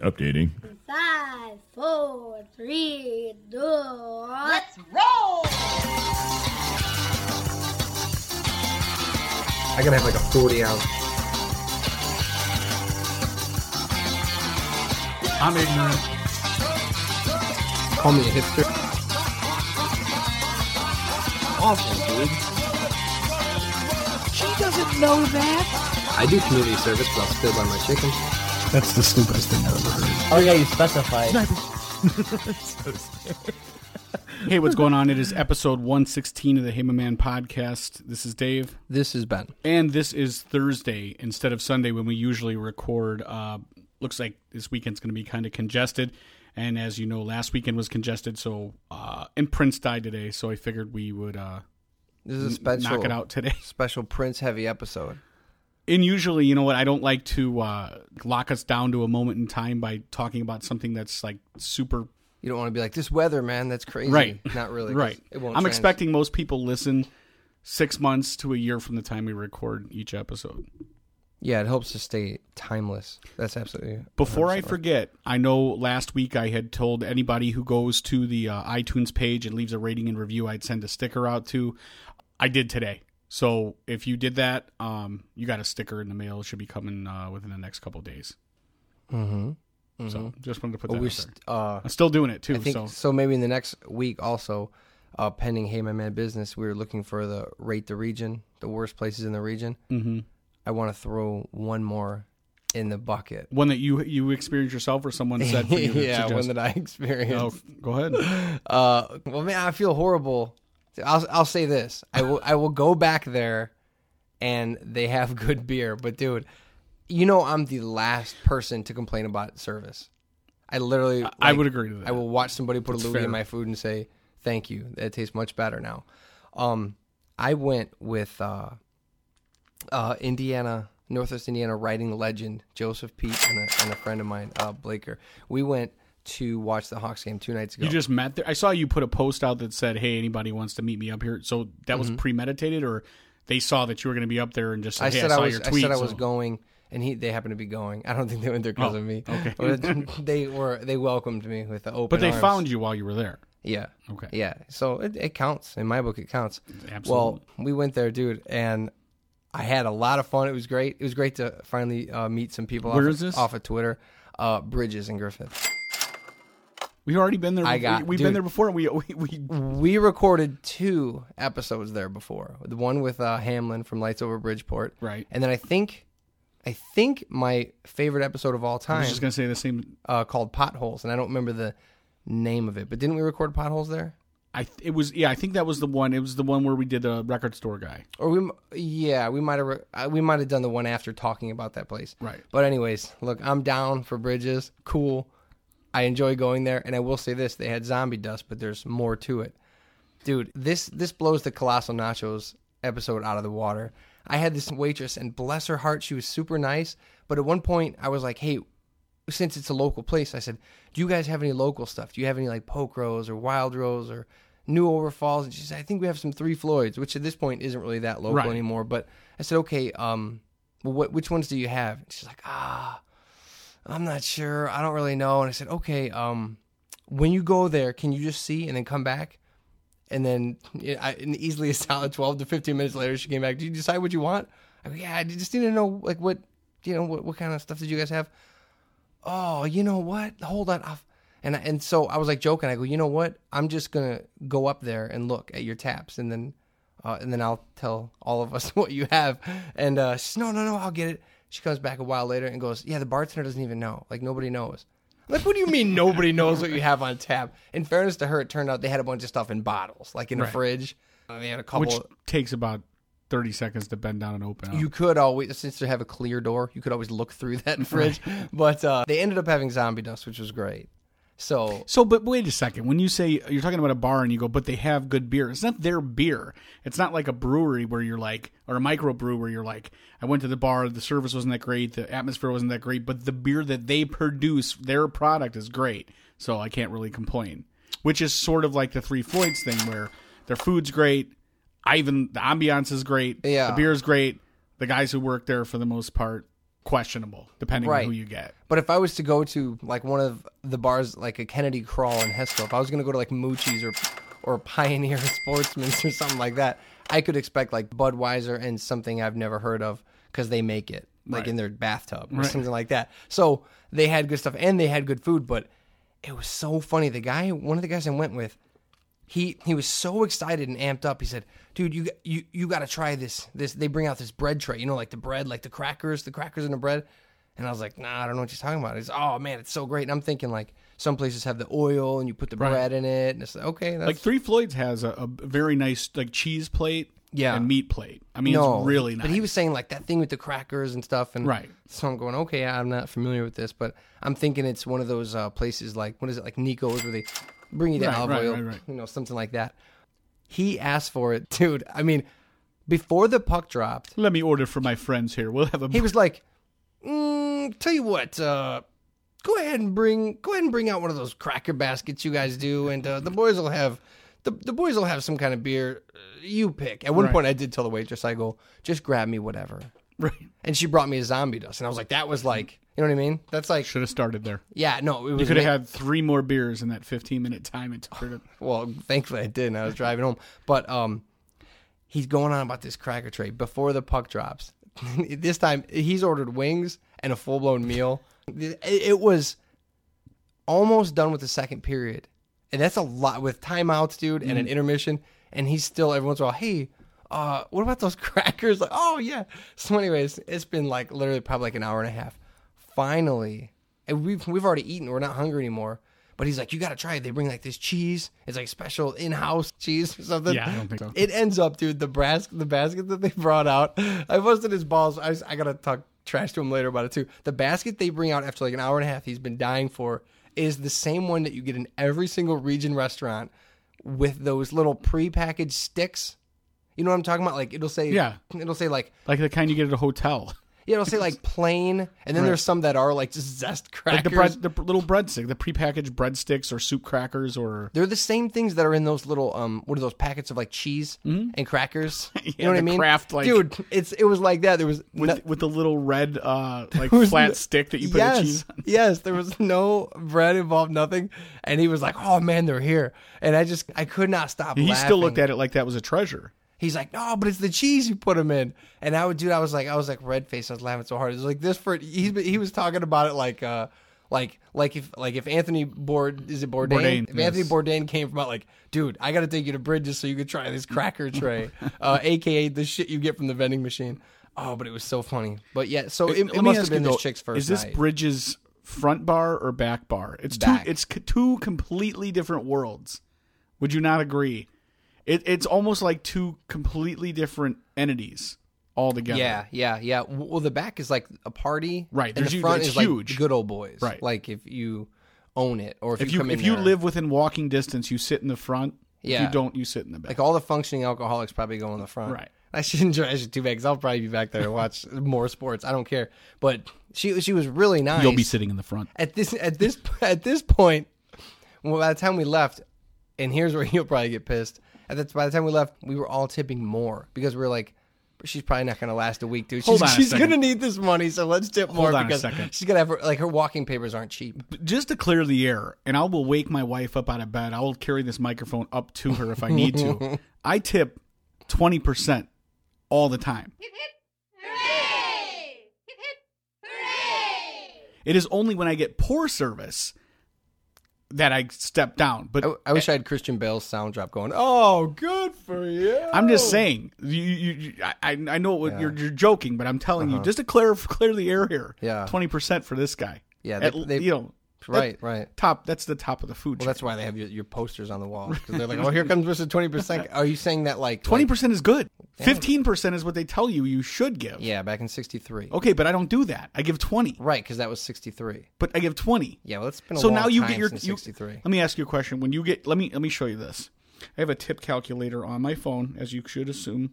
Updating. Five, four, three, two, one. Let's roll! I gotta have like a 40 ounce. I'm ignorant. Call me a hipster. Awful, dude. She doesn't know that. I do community service, but I'll still buy my chicken. That's the stupidest thing I've ever heard. Oh yeah, you specified. Hey, what's going on? It is episode 116 of the Hey Man podcast. This is Dave, This is Ben. and this is Thursday instead of Sunday when we usually record. Uh, looks like this weekend's going to be kind of congested, and as you know, last weekend was congested. So, uh, and Prince died today, so I figured we would uh, This is a special knock it out today. special Prince heavy episode. And usually, you know what? I don't like to uh, lock us down to a moment in time by talking about something that's like super You don't want to be like this weather, man. That's crazy. Right. Not really. right. It won't I'm trans- expecting most people listen six months to a year from the time we record each episode. Yeah, it helps to stay timeless. That's absolutely. Before I forget, I know last week I had told anybody who goes to the uh, iTunes page and leaves a rating and review, I'd send a sticker out to. I did today. So if you did that, um, you got a sticker in the mail. It should be coming uh, within the next couple days. Mm-hmm. So just wanted to put that we out there. st- uh, I'm still doing it too. I think so so. Maybe in the next week, also, uh, pending Hey My Man business, we were looking for the rate the region, the worst places in the region. hmm I want to throw one more in the bucket. one that you you experienced yourself or someone said for you. yeah, one that I experienced. Oh, go ahead. Uh, well, man, I feel horrible. I'll I'll say this: I will I will go back there, and they have good beer. But dude, you know I'm the last person to complain about service. I literally, I would agree to that. I will watch somebody put a Louis fair. in my food and say thank you. That tastes much better now. Um, I went with uh, uh, Indiana, Northwest Indiana writing legend Joseph Pete and a, and a friend of mine, uh, Blaker. We went to watch the Hawks game two nights ago. You just met there. I saw you put a post out that said, "Hey, anybody wants to meet me up here?" So that was premeditated, or they saw that you were going to be up there and just said, Mm-hmm. I "Hey, said I, saw was. your I tweet." said I was going, and he they happened to be going. I don't think they went there because Oh, of me. okay. They were. They welcomed me with the open. but they arms. found you while you were there. Yeah. Okay. Yeah. So it, it counts in my book. It counts. Absolutely. Well, we went there, dude, and I had a lot of fun. It was great. It was great to finally uh, meet some people. Where off, is this? Off of Twitter, uh, Bridges and Griffith. We've already been there. I got- We've been there before. We we, we We recorded two episodes there before. The one with uh, Hamlin from Lights Over Bridgeport, Right. And then I think, I think my favorite episode of all time. I was just going to say the same. uh, called Potholes, and I don't remember the name of it. But didn't we record Potholes there? I th- it was yeah. I think that was the one. It was the one where we did the record store guy. Or we, yeah, we might have, re- uh, we might have done the one after talking about that place. Right. But anyways, look, I'm down for Bridges. Cool. I enjoy going there, and I will say this: they had zombie dust, but there's more to it, dude. This this blows the colossal nachos episode out of the water. I had this waitress, and bless her heart, she was super nice. But at one point, I was like, "Hey, since it's a local place, I said, do you guys have any local stuff? Do you have any like Pokros or Wildrose or New Oberpfalz? And she said, I think we have some three Floyds, which at this point isn't really that local Right. anymore. But I said, okay, um, well, what, which ones do you have? And she's like, ah, I'm not sure. I don't really know. And I said, okay, um, when you go there, can you just see and then come back? And then I, and easily a solid 12 to 15 minutes later, she came back. Did you decide what you want? I go, yeah, I just need to know like what, you know, what, what kind of stuff did you guys have? oh, you know what? Hold on. I've, and I- and so I was like joking. I go, you know what? I'm just gonna go up there and look at your taps, and then uh, and then I'll tell all of us what you have. And uh, no, no, no, I'll get it. She comes back a while later and goes, yeah, the bartender doesn't even know. Like nobody knows. I'm like, what do you mean nobody knows what you have on tap? In fairness to her, it turned out they had a bunch of stuff in bottles, like in Right. fridge. Uh, they had a couple. which takes about thirty seconds to bend down and open. Up. You could always, since they have a clear door, you could always look through that fridge. But uh, they ended up having zombie dust, which was great. So So, but wait a second. When you say you're talking about a bar and you go, but they have good beer, it's not their beer. It's not like a brewery where you're like, or a microbrew where you're like, I went to the bar, the service wasn't that great, the atmosphere wasn't that great, but the beer that they produce, their product is great. So I can't really complain. Which is sort of like the Three Floyds thing where their food's great, I even the ambiance is great, Yeah. the beer is great, the guys who work there for the most part questionable depending Right. on who you get. But if I was to go to like one of the bars, like a Kennedy Crawl in Hesco, if I was going to go to like Moochie's or or Pioneer Sportsman's or something like that, I could expect like Budweiser and something I've never heard of because they make it like Right. in their bathtub or Right. something like that. So they had good stuff and they had good food, but it was so funny. The guy, one of the guys I went with, he he was so excited and amped up. He said, "Dude, you you you got to try this. This they bring out this bread tray. You know, like the bread, like the crackers, the crackers and the bread." And I was like, "Nah, I don't know what you're talking about." He's, "Oh man, it's so great." And I'm thinking like some places have the oil and you put the Right. bread in it, and it's like, okay, that's Like Three Floyds has a, a very nice like cheese plate Yeah. and meat plate. I mean, it's really nice. But he was saying like that thing with the crackers and stuff, and Right. So I'm going, okay, I'm not familiar with this, but I'm thinking it's one of those uh, places like what is it, like Neko's, where they bring you the Right, olive right, oil, right, you know, something like that. He asked for it, dude. I mean, before the puck dropped, Let me order for my friends here. We'll have a he was like, mm, "Tell you what, uh, go ahead and bring, go ahead and bring out one of those cracker baskets you guys do, and uh, the boys will have." The, the boys will have some kind of beer. You pick. At one point, I did tell the waitress, I go, just grab me whatever. right. And she brought me a zombie dust, and I was like, that was like, you know what I mean? That's like, Should have started there. yeah, no, it was. You could have ma- had three more beers in that 15 minute time it took her to. Well, thankfully I didn't. I was driving home. But um, he's going on about this cracker tray before the puck drops. this time he's ordered wings and a full blown meal. It, it was almost done with the second period, and that's a lot with timeouts, dude, and an intermission. And he's still every once in a while, hey. Uh, what about those crackers? Like, oh yeah. So, anyways, it's been like literally probably like an hour and a half. Finally, and we've we've already eaten. We're not hungry anymore. But he's like, you got to try it. They bring like this cheese. It's like special in-house cheese or something. Yeah, I don't think so. It ends up, dude. The brass, the basket that they brought out. I busted his balls. I, was- I gotta talk trash to him later about it too. The basket they bring out after like an hour and a half, he's been dying for, is the same one that you get in every single region restaurant with those little pre-packaged sticks. You know what I'm talking about? Like it'll say, Yeah. it'll say like Like the kind you get at a hotel. yeah, it'll say like plain, and then Right. there's some that are like just zest crackers. Like the bread, the little breadstick, the prepackaged breadsticks or soup crackers or. They're the same things that are in those little um what are those packets of like cheese and crackers? you Yeah, know what I mean? Kraft, like- Dude, it's it was like that. There was With, no- with the little red, uh, like flat no- stick that you put the yes, cheese on. yes, there was no bread involved, nothing. And he was like, "Oh man, they're here," and I just I could not stop. He laughing. still looked at it like that was a treasure. He's like, "No, but it's the cheese you put them in." And I would, dude, I was like, I was like red faced. I was laughing so hard. It was like this for he he was talking about it like uh like like if like if Anthony Bourd is it Bourdain? Bourdain, if Anthony yes. Bourdain came from out like, dude, I got to take you to Bridges so you could try this cracker tray, uh, aka the shit you get from the vending machine. Oh, but it was so funny. But yeah, so it, Let it must have been you, this chick's first Is this night. Bridges front bar or back bar? It's Back. two. It's c- two completely different worlds. Would you not agree? It, it's almost like two completely different entities altogether. Yeah, yeah, yeah. Well, the back is like a party, Right, there's the front it's is huge. the good old boys, Right. Like if you own it, or if, If you you if you live within walking distance, you sit in the front. If Yeah. you don't, you sit in the back. Like all the functioning alcoholics probably go in the front. Right. I shouldn't trash it too bad because I'll probably be back there to watch more sports. I don't care. But she she was really nice. You'll be sitting in the front. at this at this at this point. Well, by the time we left, and here's where you'll probably get pissed. At the, by the time we left, we were all tipping more because we were like, she's probably not going to last a week, dude. She's, Hold on she's second. going to need this money, so let's tip more on a because second. she's going to have her, like her walking papers aren't cheap. Just to clear the air, and I will wake my wife up out of bed. I will carry this microphone up to her if I need to. I tip twenty percent all the time. Hooray! Hip, hip, hooray! It is only when I get poor service that I step down. But I, I wish I had Christian Bale's sound drop going. Oh, good for you. I'm just saying. You, you, you, I, I know what you're, you're joking, but I'm telling you just to clear clear the air here. Uh-huh. Yeah. twenty percent for this guy. Yeah, At- they- they- you know, Right, right. top. That's the top of the food. Well, that's why they have your, your posters on the wall. they're like, oh, here comes Mr. 20%. Are you saying that like. Twenty percent is good. Fifteen percent is what they tell you you should give. yeah, back in 63. Okay, but I don't do that. I give twenty, Right, because that was 63. but I give twenty. Yeah, well, it's been a so now you get your since you, 63. let me ask you a question when you get let me let me show you this i have a tip calculator on my phone as you should assume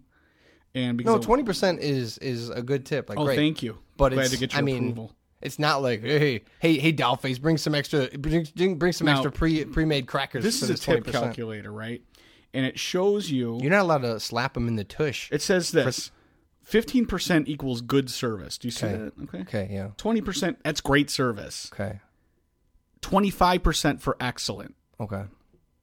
and because No, twenty percent is is a good tip. Like, oh great. thank you But glad it's, to get your I mean, approval it's not like, hey, hey, hey, Dollface, bring some extra, bring, bring some Now, extra pre pre made crackers. this is a tip 20%. calculator right and it shows you You're not allowed to slap them in the tush. it says this fifteen percent equals good service. Do you see Okay. that? Okay. Okay, yeah. Twenty percent that's great service. Okay. Twenty five percent for excellent, Okay.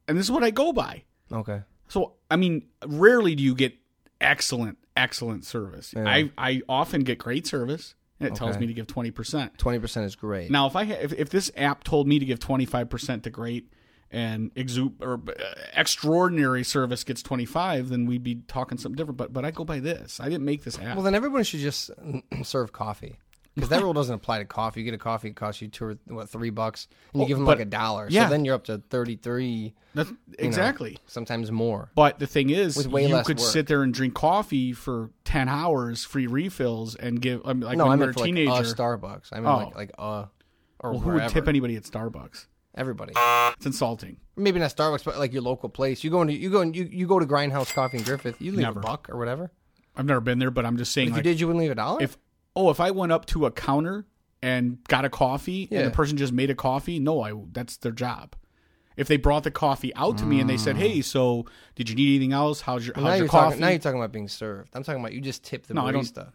and this is what I go by. Okay. So I mean, rarely do you get excellent, excellent service. Yeah. I I often get great service, and it tells me to give twenty percent. Twenty percent is great. Now, if I ha- if, if this app told me to give twenty five percent to great and exu- or uh, extraordinary service gets twenty five, then we'd be talking something different. But but I go by this. I didn't make this app. Well, then everyone should just serve coffee. Because that rule doesn't apply to coffee. You get a coffee, it costs you two or what three bucks, and you Oh, give them but- like a dollar. yeah. So then you're up to thirty three, That's, exactly. sometimes more. But the thing is, you could work. sit there and drink coffee for ten hours, free refills, and give. I mean, like no, when I were a like teenager. a Starbucks. I mean Oh. like like uh or well, who wherever. would tip anybody at Starbucks? Everybody. It's insulting. Maybe not Starbucks, but like your local place. You go into you go and you, you go to Grindhouse Coffee in Griffith. You leave Never. a buck or whatever. I've never been there, but I'm just saying. If like, you did, you wouldn't leave a dollar. if oh, if I went up to a counter and got a coffee Yeah. and the person just made a coffee, no, I that's their job. If they brought the coffee out to me and they said, mm. "Hey, so did you need anything else? How's your now how's your coffee?" talking. Now you're talking about being served. I'm talking about you just tip the No, barista.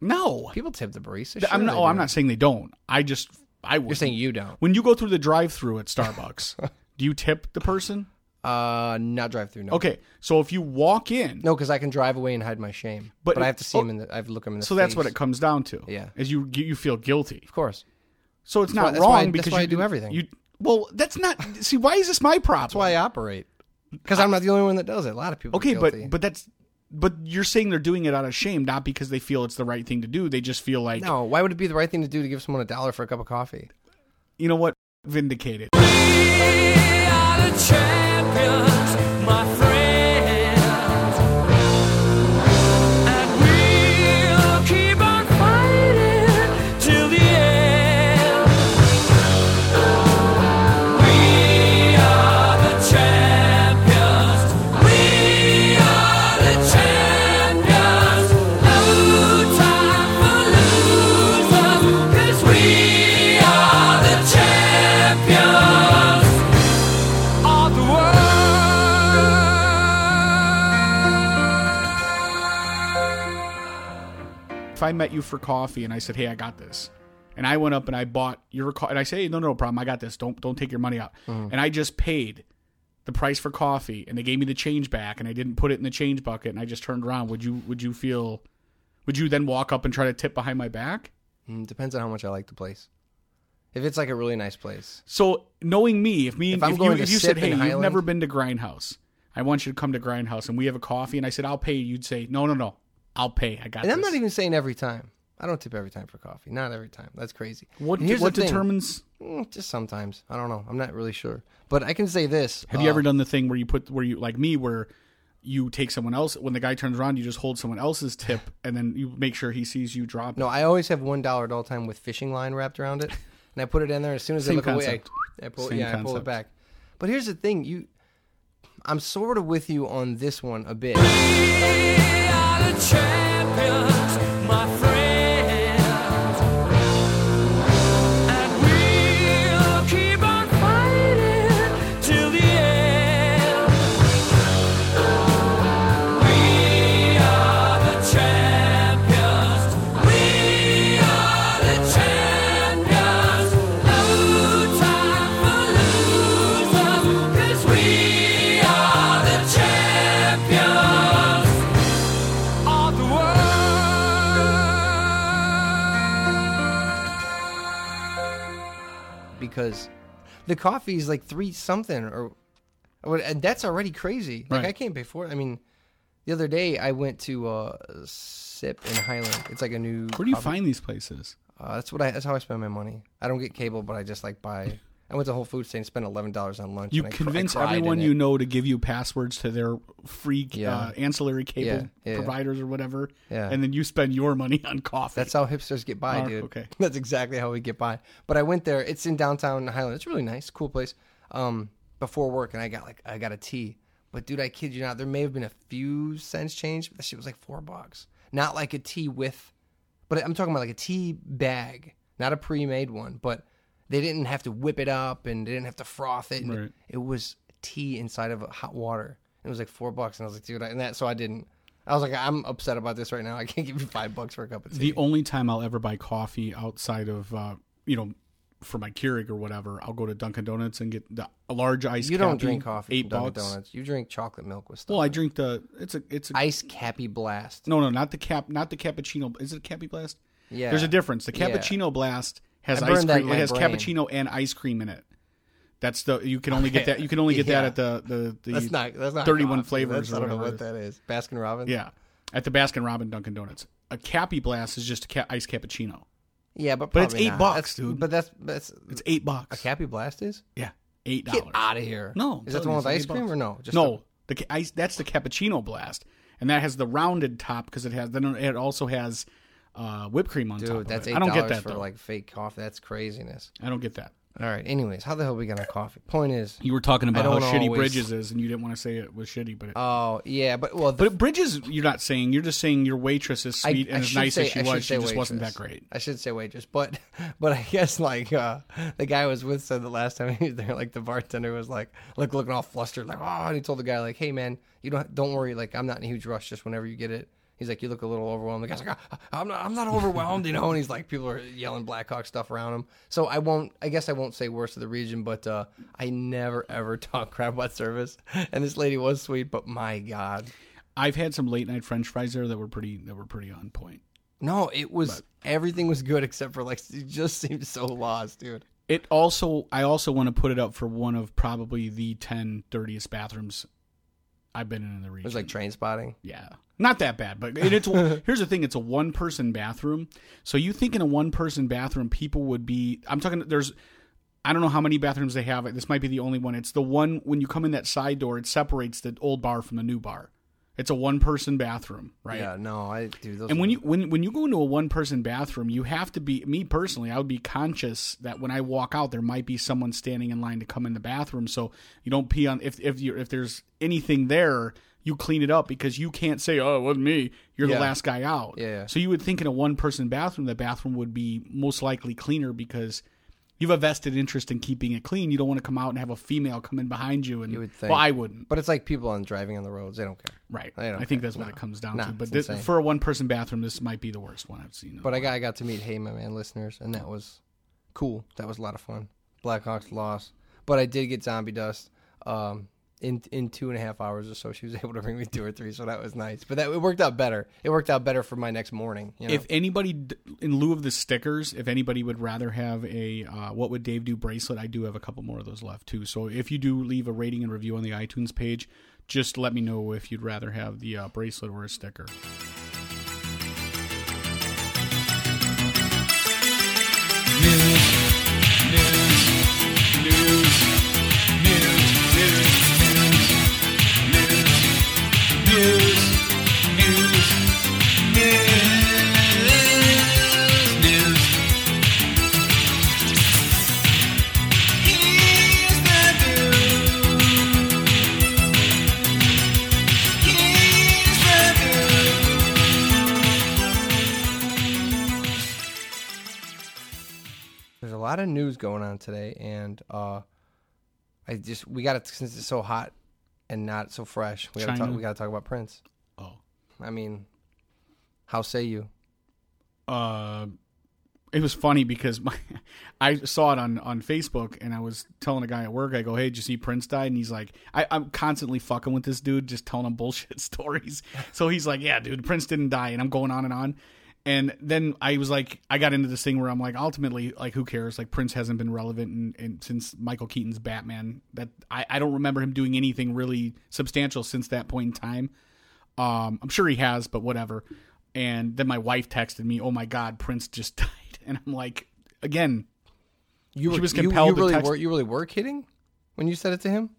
no, People tip the barista. I'm not. Oh, I'm not saying they don't. I just I would. You're saying you don't. when you go through the drive-through at Starbucks, do you tip the person? Uh, not drive through. No. Okay, so if you walk in, No, because I can drive away and hide my shame. But But, it- I have to see oh, him in the. I have to look him in the. so that's what face. it comes down to. Yeah. is you you feel guilty. Of course. So it's why- not that's wrong that's because why you I do everything. You well, that's not. See, why is this my problem? That's why I operate. Because I'm not the only one that does it. A lot of people. are Okay, guilty. but but that's but you're saying they're doing it out of shame, not because they feel it's the right thing to do. They just feel like no. Why would it be the right thing to do to give someone a dollar for a cup of coffee? you know what, vindicated. We my friend. If I met you for coffee and I said, "Hey, I got this," and I went up and I bought your co- and I say, hey, "No, no problem, I got this. Don't don't take your money out," Mm-hmm. and I just paid the price for coffee and they gave me the change back and I didn't put it in the change bucket and I just turned around. Would you would you feel? Would you then walk up and try to tip behind my back? Mm, depends on how much I like the place. If it's like a really nice place, So knowing me, if me, If if, you, if you said, "Hey, in you've never been to Grindhouse, I want you to come to Grindhouse and we have a coffee," and I said, "I'll pay," you'd say, "No, no, no, I'll pay. I got and this." I'm not even saying every time. I don't tip every time for coffee. Not every time. That's crazy. What what determines? Mm, just sometimes. I don't know. I'm not really sure. But I can say this. Have you uh, ever done the thing where you put where you like me where you take someone else when the guy turns around, you just hold someone else's tip and then you make sure he sees you drop it. No, I always have one dollar at all time with fishing line wrapped around it, and I put it in there. As soon as Same I look concept. away, I, I pull. Same yeah, I pull it back. But here's the thing: you, I'm sort of with you on this one a bit. We because the coffee is like three something or, or- and that's already crazy. Like Right. I can't pay for it. I mean, the other day I went to uh, Sip in Highland. It's like a new. Where do you coffee- find these places? Uh, that's what I. That's how I spend my money. I don't get cable, but I just like buy. I went to Whole Foods today and spent eleven dollars on lunch. You and I cr- I convince cried everyone you it. know to give you passwords to their free Yeah. uh, ancillary cable Yeah, yeah. providers or whatever, Yeah. and then you spend your money on coffee. That's how hipsters get by, Oh, dude. okay. That's exactly how we get by. But I went there. It's in downtown Highland. It's really nice, cool place. Um, before work, and I got like I got a tea. But dude, I kid you not, there may have been a few cents change. But that shit was like four bucks. Not like a tea with, but I'm talking about like a tea bag, not a pre-made one. But they didn't have to whip it up and they didn't have to froth it. Right. It was tea inside of hot water. It was like four bucks, and I was like, dude, and that so I didn't. I was like, I'm upset about this right now. I can't give you five bucks for a cup of tea. The only time I'll ever buy coffee outside of uh, you know for my Keurig or whatever, I'll go to Dunkin' Donuts and get the, a large ice. you don't cappy, drink coffee Eight Dunkin' bucks. Donuts. You drink chocolate milk with stuff. Well, I drink the. It's a. It's a. ice cappy blast. no, no, not the cap. Not the cappuccino. Is it a cappy blast? Yeah, There's a difference. The Yeah. cappuccino blast has ice burned that in cream. It has brain. cappuccino and ice cream in it. That's the you can only get that. You can only get Yeah. that at the the, the That's not. That's not 31 coffee. flavors That's, or I don't know whatever. what that is. Baskin Robbins. yeah at the Baskin Robbins Dunkin' Donuts. A cappy blast is just a ca- ice cappuccino. yeah, but But it's eight not. bucks, That's- dude. But that's that's It's eight bucks. a cappy blast is. yeah, $8. Get out of here. No, is that the one with ice cream bucks. or no? Just no, the ca- ice, that's the cappuccino blast, and that has the rounded top because it has. Then it also has uh, whipped cream on top. dude, of that's it. eight I don't get that for though. like fake coffee. That's craziness. I don't get that. All right. Anyways, how the hell we got on coffee? Point is, You were talking about I how shitty always- Bridges is, and you didn't want to say it was shitty, but it, oh yeah, but well, the, but Bridges, you're not saying. You're just saying your waitress is sweet I and as nice say- as she I was. She just wasn't that great. I should say waitress, but but I guess like uh, the guy I was with said the last time he was there, like the bartender was like, like looking all flustered, like oh, and he told the guy like, hey man, you don't don't worry, like I'm not in a huge rush, just whenever you get it. He's like, you look a little overwhelmed. The guy's like, "Ah, I'm not, I'm not overwhelmed, you know. And he's like, people are yelling Blackhawk stuff around him. So I won't, I guess I won't say worst of the region, but uh, I never ever talk crap about service. And this lady was sweet, but my god, I've had some late night French fries there that were pretty that were pretty on point. no, it was everything was good except for like, it just seemed so lost, dude. It also, I also want to put it up for one of probably the 10 dirtiest bathrooms I've been in the region. It was like train spotting. yeah, not that bad, but it, it's here's the thing: it's a one person bathroom. So you think in a one person bathroom, people would be? I'm talking. There's, I don't know how many bathrooms they have. This might be the only one. It's the one when you come in that side door, it separates the old bar from the new bar. It's a one person bathroom, right? Yeah, no, I do those. And when you when when you go into a one person bathroom, you have to be me personally. I would be conscious that when I walk out, there might be someone standing in line to come in the bathroom, so you don't pee on. If if you if there's anything there, you clean it up because you can't say, "Oh, it wasn't me." You're Yeah. the last guy out. Yeah. So you would think in a one person bathroom, the bathroom would be most likely cleaner because. You have a vested interest in keeping it clean. You don't want to come out and have a female come in behind you. And You would think. well, I wouldn't. but it's like people on driving on the roads; they don't care. Right. They don't I think care. that's what No. it comes down No, to. But it's this, insane. for a one person bathroom, this might be the worst one I've seen. But I got I got to meet Hey My Man listeners, and that was cool. That was a lot of fun. Blackhawks lost, but I did get zombie dust. Um, in in two and a half hours or so, she was able to bring me two or three, so that was nice. But that it worked out better. It worked out better for my next morning. You know? If anybody, in lieu of the stickers, if anybody would rather have a uh, "What Would Dave Do" bracelet, I do have a couple more of those left too. So if you do leave a rating and review on the iTunes page, just let me know if you'd rather have the uh, bracelet or a sticker. Lot of news going on today, and uh, I just we got to since it's so hot and not so fresh. We got to talk. We got to talk about Prince. Oh, I mean, how say you? uh, it was funny because my I saw it on on Facebook and I was telling a guy at work, I go, "Hey, did you see Prince died?" And he's like, I, "I'm constantly fucking with this dude, just telling him bullshit stories." So he's like, "Yeah, dude, Prince didn't die," and I'm going on and on. And then I was like, I got into this thing where I'm like, ultimately, like, who cares? Like, Prince hasn't been relevant in, in, since Michael Keaton's Batman. That I, I don't remember him doing anything really substantial since that point in time. Um, I'm sure he has, but whatever. And then my wife texted me, "Oh my God, Prince just died," and I'm like, again, You She was you- compelled You, to really text- were. You really were kidding when you said it to him.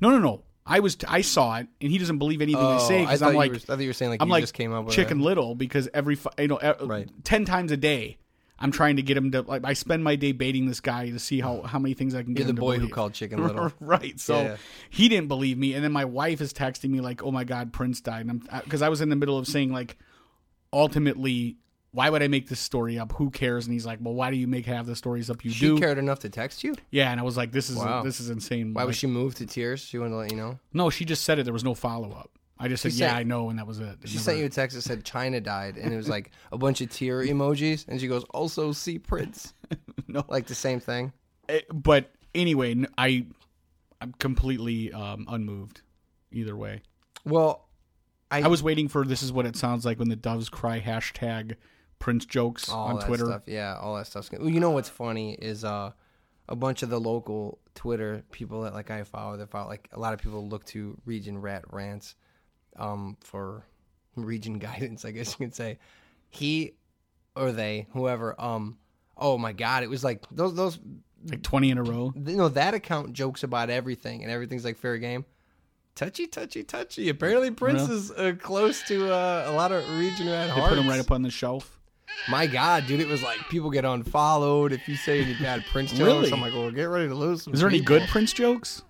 no, no, no. I was, I saw it, and he doesn't believe anything I say Oh, I because I'm like, were, I thought you were saying like I'm you like just came up with Chicken it. Little because every you know Right. ten times a day I'm trying to get him to like I spend my day baiting this guy to see how how many things I can get You're the him to boy who called Chicken Little. right. So Yeah. he didn't believe me, and then my wife is texting me like, "Oh my God, Prince died," and I'm uh, because I was in the middle of saying like, ultimately, why would I make this story up? Who cares? And he's like, "Well, why do you make half the stories up? You She do." cared enough to text you. Yeah, and I was like, "This is Wow. this is insane." Why Like, was she moved to tears? She wanted to let you know. No, she just said it. There was no follow up. I just said, She yeah, I know, and that was it. She Never- sent you a text that said China died, and it was like a bunch of tear emojis, and she goes, "Also see Prince." No. like the same thing. Eh, but anyway, I I'm completely um, unmoved. Either way, Well, I, I was waiting for this is what it sounds like when the doves cry hashtag Prince jokes all on Twitter. Stuff. Yeah, all that stuff's. Well, you know what's funny is uh, a bunch of the local Twitter people that like I follow. That follow like a lot of people look to Region Rat rants, um, for region guidance. I guess you could say. He or they, whoever. Um, oh my God, it was like those those Like 20 in a row. you know that account jokes about everything and everything's like fair game touchy touchy touchy apparently prince is uh, close to uh, a lot of region rat They hearts put him right up on the shelf. My god dude it was like people get unfollowed if you say any bad prince jokes. Really? i'm like well get ready to lose some Is there any good Prince jokes?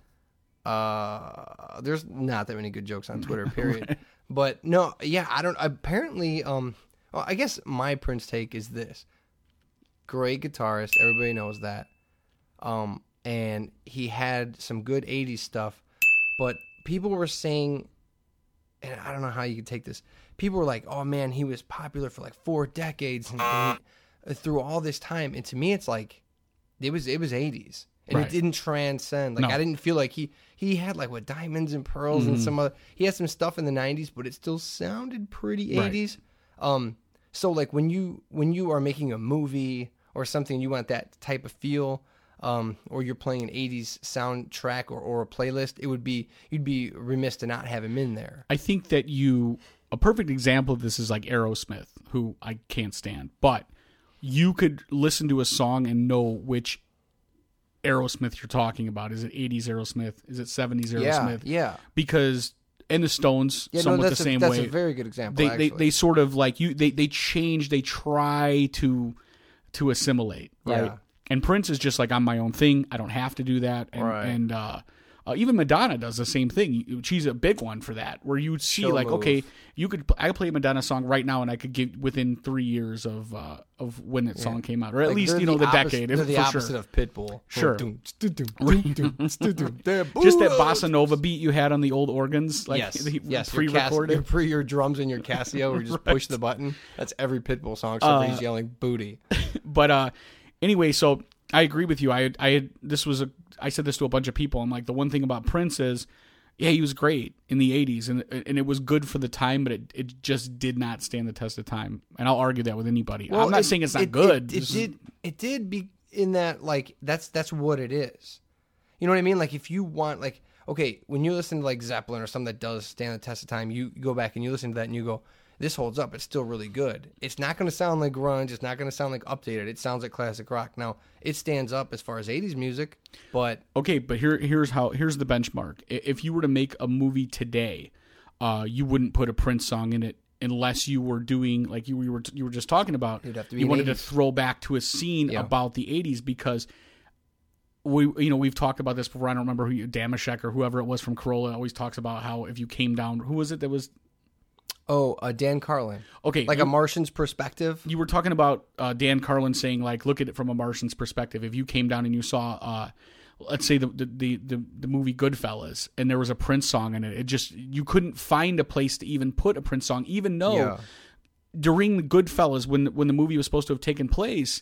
uh there's not that many good jokes on twitter period. But no yeah i don't apparently um well, i guess my prince take is this. Great guitarist everybody knows that. Um and he had some good 80s stuff but people were saying and i don't know how you could take this people were like oh man he was popular for like four decades and, and he- through all this time and to me it's like it was it was 80s and Right. it didn't transcend like No. Mm-hmm. i didn't feel like he he had like what diamonds and pearls and some other he had some stuff in the 90s but it still sounded pretty Right. 80s um so like when you when you are making a movie or something you want that type of feel um or you're playing an 80s soundtrack or, or a playlist it would be you'd be remiss to not have him in there I think that you a perfect example of this is like Aerosmith, who I can't stand. But you could listen to a song and know which Aerosmith you're talking about. Is it 80s Aerosmith? Is it 70s Aerosmith? yeah yeah Because and the Stones yeah no somewhat that's, the a, same that's way. That's a very good example they, they they sort of like you they they change they try to to assimilate right Yeah. and prince is just like i'm my own thing i don't have to do that and Right. and uh uh, even Madonna does the same thing. She's a big one for that, where you see Show like, move. okay, you could I could play a Madonna song right now, and I could give within three years of uh, of when that song came out, or at Like, least you know the, opposite- decade. They're the opposite sure. of Pitbull. Sure. Just that bossa nova beat you had on the old organs, like yes, the yes, pre-recorded. your pre your drums and your Casio, where you just push the button. That's every Pitbull song, for Uh, he's yelling "booty." but uh anyway so i agree with you i i had this was a i said this to a bunch of people i'm like the one thing about prince is yeah he was great in the 80s and and it was good for the time but it, it just did not stand the test of time and i'll argue that with anybody i'm not it- saying it's not it- good It, This is- did. It did be in that like that's that's what it is. You know what I mean? Like if you want like okay, when you listen to like Zeppelin or something that does stand the test of time, you, you go back and you listen to that and you go, this holds up. It's still really good. It's not going to sound like grunge. It's not going to sound like updated. It sounds like classic rock. Now it stands up as far as '80s music, but okay but here here's how here's the benchmark if you were to make a movie today uh you wouldn't put a prince song in it unless you were doing like you were you were just talking about It'd have to be you an wanted to throw back to a scene Yeah. about the 80s because we you know we've talked about this before I don't remember who you, Damashek or whoever it was from Carolla always talks about how if you came down who was it that was oh, uh, Dan Carlin, okay like you, a Martian's perspective. you were talking about uh, Dan Carlin saying like look at it from a Martian's perspective if you came down and you saw uh let's say the the, the the movie Goodfellas and there was a Prince song in it it just you couldn't find a place to even put a Prince song even though Yeah. during the Goodfellas when when the movie was supposed to have taken place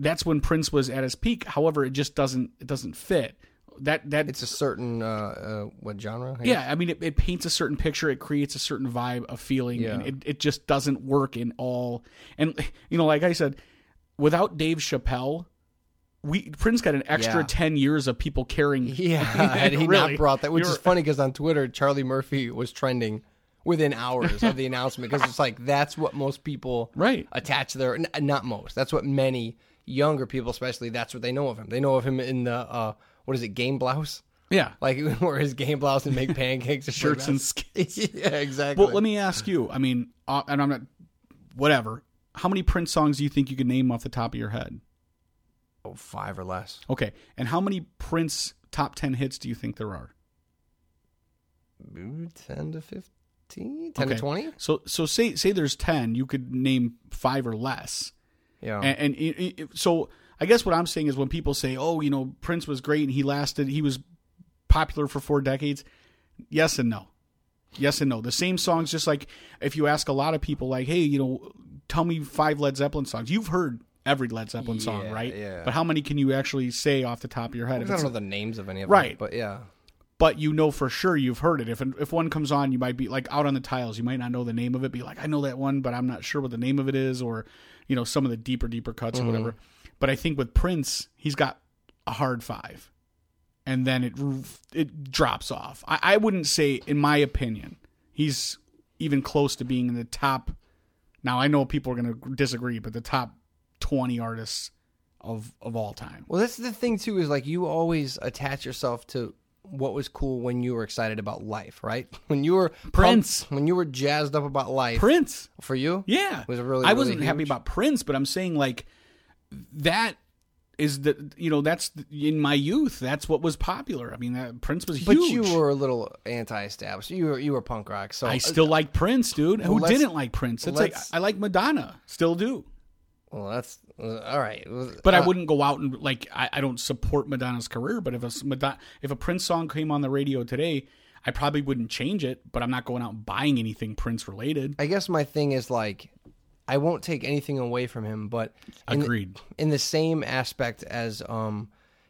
that's when Prince was at his peak however it just doesn't it doesn't fit that that It's a certain uh, uh, what genre? I yeah, I mean, it, it paints a certain picture. It creates a certain vibe, a feeling, and it, it just doesn't work in all. And you know, like I said, without Dave Chappelle, we Prince got an extra Yeah. ten years of people caring. Yeah, had he Really. not brought that, which is funny because on Twitter, Charlie Murphy was trending within hours of the announcement because it's like that's what most people Right. attach their n- not most. That's what many younger people, especially, that's what they know of him. They know of him in the uh, what is it, game blouse, Yeah, like wear his game blouse and make pancakes, and shirts and skates. yeah, exactly. Well, let me ask you. I mean, uh, and I'm not whatever. How many Prince songs do you think you could name off the top of your head? oh, five or less. Okay, and how many Prince top ten hits do you think there are? Ten to fifteen, ten Okay. to twenty. So, so say say there's ten, you could name five or less. Yeah, And, and it, it- so I guess what I'm saying is when people say, "Oh, you know, Prince was great and he lasted, he was popular for four decades," yes and no. Yes and no. The same songs, just like if you ask a lot of people, like, hey, you know, tell me five Led Zeppelin songs. You've heard every Led Zeppelin song, right? yeah. But how many can you actually say off the top of your head? I don't know the names of any of Right. them, but yeah. but you know for sure you've heard it. If if one comes on, you might be like out on the tiles. You might not know the name of it. Be like, I know that one, but I'm not sure what the name of it is, or you know some of the deeper, deeper cuts or mm-hmm. whatever. But I think with Prince, he's got a hard five, and then it it drops off. I, I wouldn't say, in my opinion, he's even close to being in the top. Now I know people are going to disagree, but the top twenty artists of of all time. Well, that's the thing too is like you always attach yourself to what was cool when you were excited about life, right? When you were pumped- Prince. when you were jazzed up about life. Prince. for you, Yeah, Was really, I really wasn't happy about Prince, but I'm saying like that is the you know that's in my youth. That's what was popular. I mean, that Prince was But huge. you were a little anti-established. You were you were punk rock. So I still like Prince, dude. Who didn't like Prince? It's like I like Madonna, still do. well, that's uh, all right. But I Uh, wouldn't go out and like I, I don't support Madonna's career. But if a Madonna, if a Prince song came on the radio today, I probably wouldn't change it. But I'm not going out and buying anything Prince related. I guess my thing is like, I won't take anything away from him, but in the- Agreed. in the same aspect as um,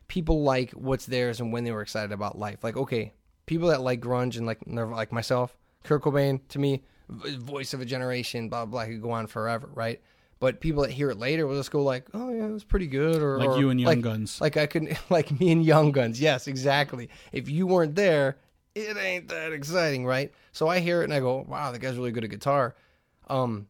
people like what's theirs and when they were excited about life. Like, okay, people that like grunge and like like myself, Kurt Cobain to me, voice of a generation, blah blah, blah could go on forever, right? But people that hear it later will just go like, "Oh yeah, it was pretty good," or Like or, you and Young like- Guns. Like I could, like me and Young Guns. Yes, exactly. If you weren't there, it ain't that exciting, right? So I hear it and I go, "Wow, that guy's really good at guitar." Um,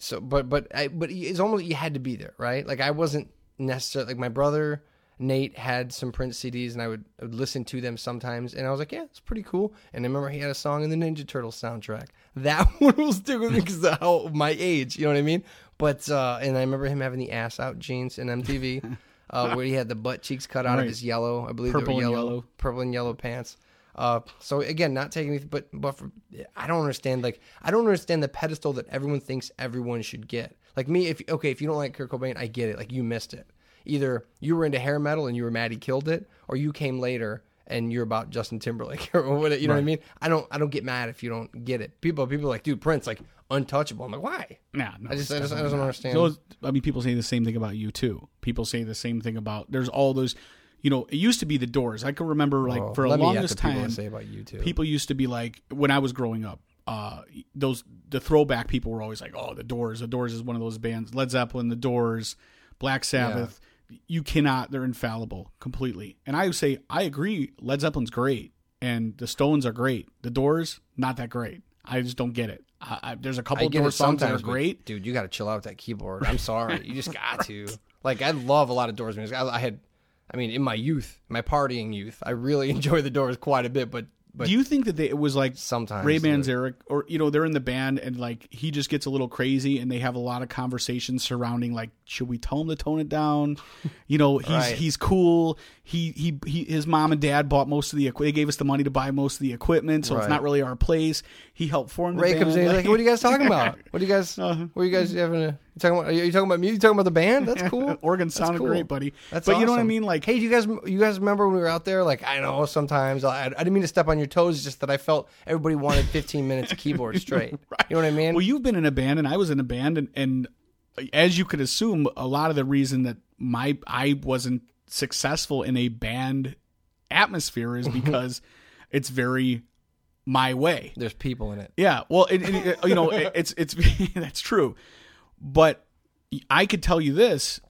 so but but I but it's almost you had to be there, right? Like I wasn't necessarily like my brother Nate had some Prince CDs and I would, I would listen to them sometimes and I was like, yeah, it's pretty cool. And I remember he had a song in the Ninja Turtle soundtrack. That one will stick with me because of how my age, you know what I mean? But uh, and I remember him having the ass out jeans in MTV. Uh, where he had the butt cheeks cut out of his yellow, I believe Purple they were and yellow, yellow. purple and yellow pants. Uh, so again, not taking anything, but but for, I don't understand. Like I don't understand the pedestal that everyone thinks everyone should get. Like me, if okay, if you don't like Kurt Cobain, I get it. Like you missed it. Either you were into hair metal and you were mad he killed it, or you came later and you're about Justin Timberlake or what. You know what I mean? I don't I don't get mad if you don't get it. People people are like, dude, Prince like untouchable. I'm like, why? Nah, no, I just I just, I don't understand. So, I mean, people say the same thing about you too. People say the same thing about. There's all those. You know, it used to be the Doors. I can remember like Well, for a longest people time, say about you too. people used to be like when I was growing up. Uh, those the throwback people were always like, "Oh, the Doors. The Doors is one of those bands. Led Zeppelin, the Doors, Black Sabbath. You cannot. They're infallible completely." And I would say I agree. Led Zeppelin's great, and the Stones are great. The Doors not that great. I just don't get it. I, I, there's a couple of Doors songs that are great. dude. You got to chill out with that keyboard. I'm sorry, you just got to. Like I love a lot of Doors music. I, I had, I mean, in my youth, my partying youth, I really enjoy the Doors quite a bit. But but Do you think that they, it was like sometimes Ray. Eric, or you know, they're in the band and like he just gets a little crazy, and they have a lot of conversations surrounding like, should we tell him to tone it down? You know, he's Right. he's cool. He, he he his mom and dad bought most of the they gave us the money to buy most of the equipment, so it's not really our place. He helped form the Ray band. comes in, like, "What are you guys talking about? What are you guys? Uh-huh. What are you guys having? A, talking about? Are you talking about me? You talking about the band? That's cool. Organ That's sounded cool. great, buddy. That's but you know what I mean? Like, hey, do you guys you guys remember when we were out there? Like, I know sometimes I, I didn't mean to step on your toes. It's just that I felt everybody wanted 15 minutes of keyboard straight. right. You know what I mean? Well, you've been in a band, and I was in a band, and, and as you could assume, a lot of the reason that my I wasn't successful in a band atmosphere is because it's very my way. There's people in it. Yeah, well, you know, it, it's it's that's true, but I could tell you this.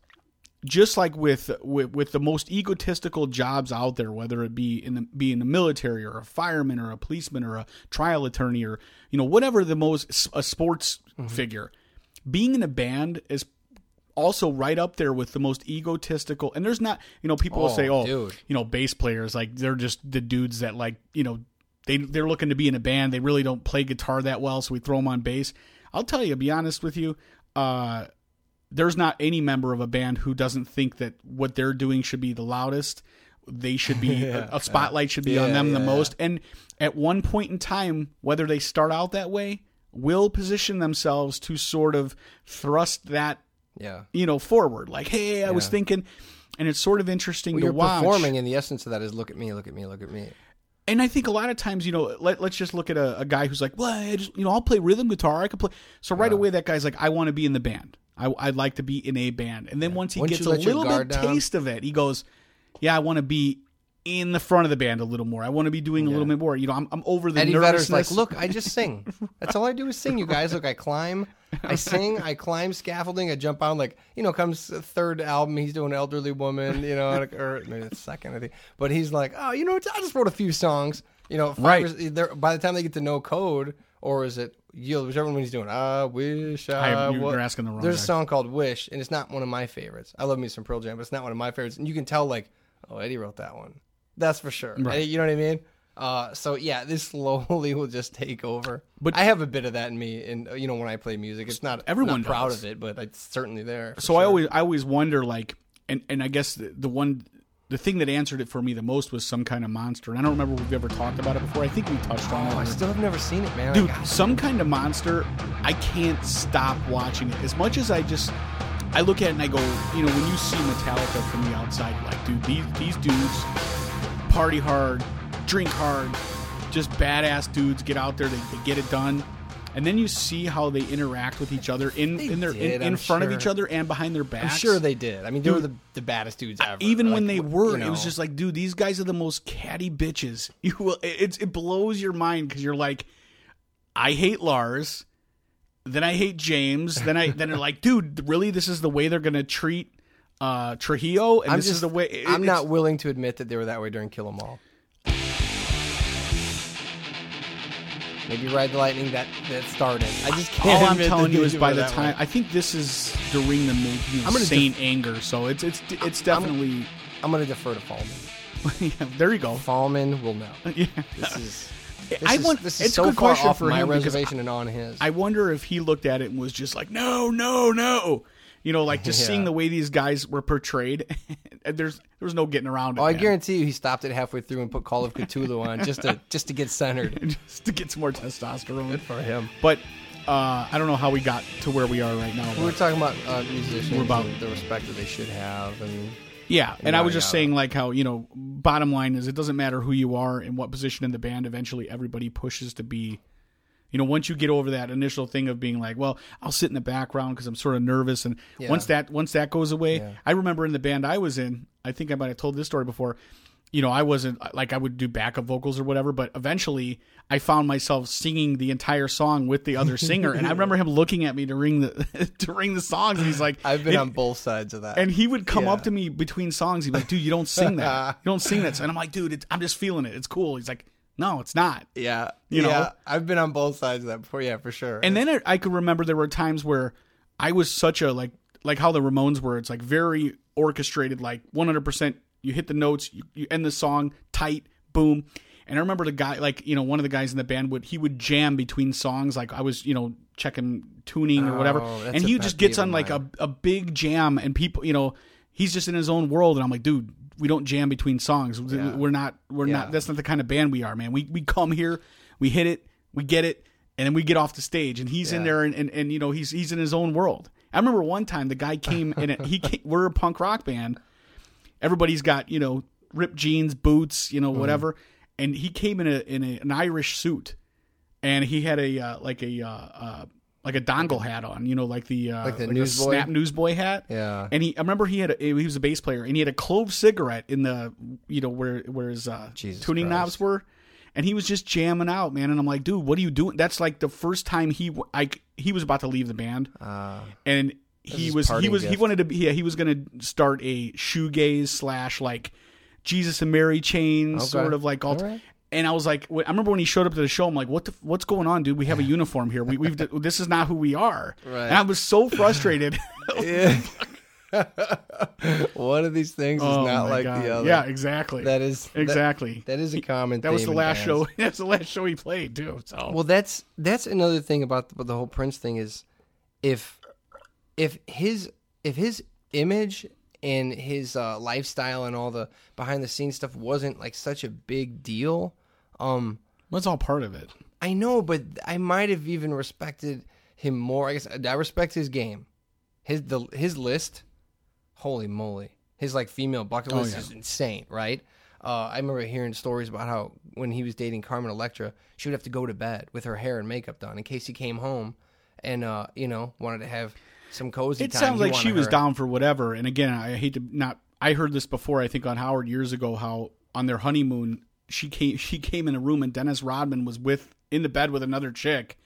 Just like with, with with the most egotistical jobs out there, whether it be in the be in the military or a fireman or a policeman or a trial attorney or you know whatever the most a sports mm-hmm. figure, being in a band is also right up there with the most egotistical. And there's not you know people will Oh, say oh dude. you know bass players like they're just the dudes that like you know they they're looking to be in a band. They really don't play guitar that well, so we throw them on bass. I'll tell you, be honest with you, uh, there's not any member of a band who doesn't think that what they're doing should be the loudest. They should be a, a spotlight should be on Yeah, them the yeah. most. And at one point in time, whether they start out that way, will position themselves to sort of thrust that Yeah. you know forward. Like, hey, I was thinking, and it's sort of interesting Well, to you're watch. performing, and the essence of that is look at me, look at me, look at me. And I think a lot of times, you know, let, let's just look at a, a guy who's like, well, I just, you know, I'll play rhythm guitar. I can play. So right away, that guy's like, I want to be in the band. I, I'd like to be in a band. And then once he Once gets a little bit down- taste of it, he goes, yeah, I want to be in the front of the band a little more. I want to be doing a little bit more. You know, I'm, I'm over the Eddie Vedder's like, look, I just sing. That's all I do is sing, you guys. Look, I climb, I sing, I climb scaffolding, I jump on. Like, you know, comes third album, he's doing Elderly Woman, you know, or maybe the second, I think. But he's like, oh, you know, I just wrote a few songs. You know, five Right. or- by the time they get to No Code, or is it Yield, whichever one he's doing. I wish I, I- you're wa-" asking the wrong There's guy. a song called Wish, and it's not one of my favorites. I love me some Pearl Jam, but it's not one of my favorites. And you can tell, like, oh, Eddie wrote that one. That's for sure. Right. You know what I mean? Uh, so yeah, this slowly will just take over. But- I have a bit of that in me, and you know when I play music, it's not Everyone not proud does. of it, but it's certainly there. so I always I always wonder like and and I guess the, the one the thing that answered it for me the most was some kind of monster and I don't remember if we've ever talked about it before I think we touched on Oh, I still have never seen it, man. Dude some kind of monster I can't stop watching it as much as I just I look at it and I go you know when you see Metallica from the outside like dude these these dudes party hard drink hard just badass dudes get out there they, they get it done and then you see how they interact with each other in, They in their in, did, in I'm front of each other and behind their backs. I'm sure they did. I mean, they were the, the baddest dudes ever. even when they were, you it was just like, dude, these guys are the most catty bitches. You will, it, it blows your mind because you're like, I hate Lars, then I hate James, then I then they're like, dude, really, this is the way they're gonna treat uh Trujillo, and I'm this just is the way. it- I'm not willing to admit that they were that way during Kill 'Em All. Maybe Ride the Lightning that that started. I just can't. All I'm telling you is, by the time way. I think this is during the making I'm of Saint Anger, so it's it's it's definitely. I'm gonna defer to Fallman. yeah, there you go. Fallman will know. Yeah. This is. This I is, want- this is it's a so good far question off for my reservation and on his. I wonder if he looked at it and was just like, no, no, no. You know, like just Yeah. seeing the way these guys were portrayed. and there's there was no getting around it. oh, I man. guarantee you, he stopped it halfway through and put Call of Ktulu on just to just to get centered. just to get some more testosterone. for him. But uh, I don't know how we got to where we are right now. We were talking about uh, musicians We're about- and the respect that they should have, and yeah, and I was just yada. saying like how you know, bottom line is it doesn't matter who you are and what position in the band. Eventually, everybody pushes to be. You know, once you get over that initial thing of being like, well, I'll sit in the background because I'm sort of nervous, and Yeah. once that once that goes away, Yeah. I remember in the band I was in, I think I might have told this story before. You know, I wasn't like I would do backup vocals or whatever, but eventually I found myself singing the entire song with the other singer, and I remember him looking at me during the during the songs, and he's like, I've been on both sides of that. and he would come Yeah. up to me between songs. He'd be like, "Dude, you don't sing that. You don't sing that." And I'm like, "Dude, it's, I'm just feeling it. It's cool." He's like, "No, it's not." yeah, You know? yeah, I've been on both sides of that before. Yeah, for sure. And then I, I could remember there were times where I was such a like like how the Ramones were. It's like very orchestrated, like 100. percent You hit the notes, you, you end the song tight, boom. And I remember the guy, like you know, one of the guys in the band would he would jam between songs. Like I was, you know, checking tuning or whatever, Oh, and he just gets on like a a big jam, and people, you know, he's just in his own world, and I'm like, dude, we don't jam between songs. Yeah. We're not, we're Yeah. not. That's not the kind of band we are, man. We we come here, we hit it, we get it, and then we get off the stage, and he's in there, and, and and you know, he's he's in his own world. I remember one time the guy came in. It, he came, we're a punk rock band. Everybody's got you know ripped jeans, boots, you know Mm-hmm. whatever, and he came in a in a, an Irish suit, and he had a uh, like a uh, uh, like a dongle hat on, you know, like the uh, Like the newsboy? snap newsboy hat. Yeah. And he, I remember he had, a, he was a bass player, and he had a clove cigarette in the, you know, where where his uh, Jesus tuning Christ. knobs were, and he was just jamming out, man. And I'm like, dude, what are you doing? That's like the first time he, like, he was about to leave the band, uh, and he was he was he wanted to be yeah he was going to start a shoegaze slash like Jesus and Mary chains Okay. sort of like right. And I was like, I remember when he showed up to the show. I'm like, what the, what's going on, dude? We have a uniform here. We, we've this is not who we are. Right. And I was so frustrated. yeah. One of these things is Oh, not like God. the other. Yeah, exactly. that is that- exactly. that is a common. That was the last show. That's the last show he played too. So Well, that's that's another thing about the, the whole Prince thing is if if his if his image and his uh, lifestyle and all the behind the scenes stuff wasn't like such a big deal, um, that's all part of it. I know, but I might have even respected him more. I guess I respect his game, his the his list. Holy moly, his like female bucket Oh, list yeah. is insane, right? uh, I remember hearing stories about how when he was dating Carmen Electra, she would have to go to bed with her hair and makeup done in case he came home and uh, you know wanted to have some cozy. It time. sounds like she wanted was her- down for whatever. And again, I hate to not. I heard this before. I think on Howard years ago. How on their honeymoon, she came. She came in a room and Dennis Rodman was with in the bed with another chick,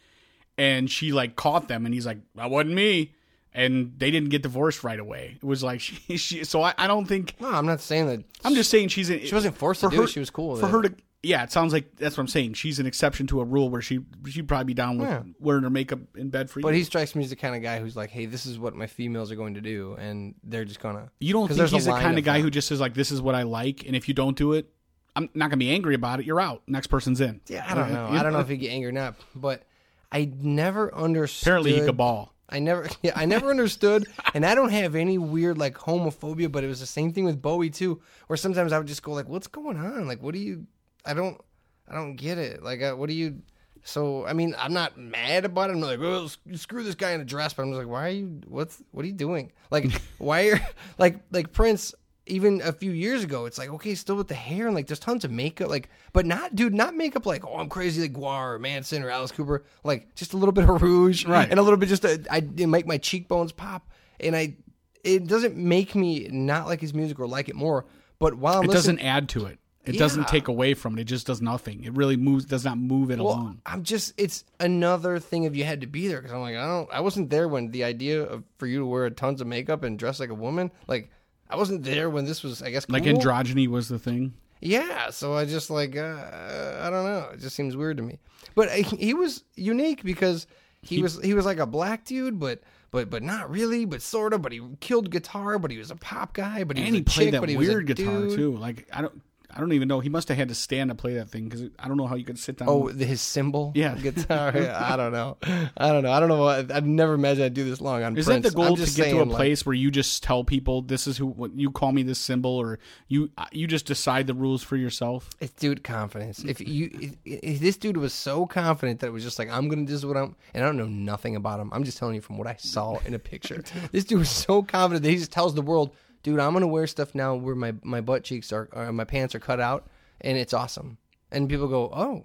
and she like caught them, and he's like, "That wasn't me." And they didn't get divorced right away. It was like she. she so I, I don't think. No, I'm not saying that. I'm just saying she's. An, She wasn't forced to do her- it. She was cool for it. her to. Yeah, it sounds like that's what I'm saying. She's an exception to a rule where she she'd probably be down with Yeah. wearing her makeup in bed for you. But he strikes me as the kind of guy who's like, "Hey, this is what my females are going to do," and they're just gonna. You don't think he's the kind of guy who just says like, "This is what I like," and if you don't do it, I'm not gonna be angry about it. You're out. Next person's in. Yeah, I don't know. I don't know if he get angry or not, but I never understood. Apparently, he could ball. I never, yeah, I never understood, and I don't have any weird like homophobia, but it was the same thing with Bowie too. Where sometimes I would just go like, "What's going on? Like, what do you? I don't, I don't get it. Like, uh, what do you?" So, I mean, I'm not mad about it. I'm like, "Oh, screw this guy in a dress," but I'm just like, "Why are you? What's? What are you doing? Like, why are like like Prince?" Even a few years ago, it's like okay, still with the hair and like there's tons of makeup, like, but not, dude, not makeup like oh I'm crazy like Gwar or Manson or Alice Cooper, like just a little bit of rouge, Right. and a little bit just a, I it make my cheekbones pop, and I it doesn't make me not like his music or like it more. But while I'm It doesn't add to it. It doesn't take away from it. It just does nothing. It really moves. Does not move it well, alone. I'm just it's another thing if you had to be there because I'm like I don't I wasn't there when the idea of for you to wear tons of makeup and dress like a woman like I wasn't there when this was I guess Like androgyny was the thing. Yeah, so I just like uh, I don't know. It just seems weird to me. But he was unique because he, was he was like a black dude, but but but not really, but sort of. But he killed guitar, but he was a pop guy, but he And was he a played chick, that he weird guitar dude. too. Like I don't. I don't even know. He must have had to stand to play that thing because I don't know how you could sit down. Oh, his cymbal, Yeah. guitar. I don't know. I don't know. I don't know. I've never imagined I'd do this long on Is Prince. that the goal to get to a like, place where you just tell people this is who what you call me this symbol, or you uh, you just decide the rules for yourself? It's dude confidence. If you, if, if this dude was so confident that it was just like I'm gonna do this is what I'm, and I don't know nothing about him. I'm just telling you from what I saw in a picture. this dude was so confident that he just tells the world, dude, I'm gonna wear stuff now where my my butt cheeks are, or my pants are cut out, and it's awesome. And people go, oh,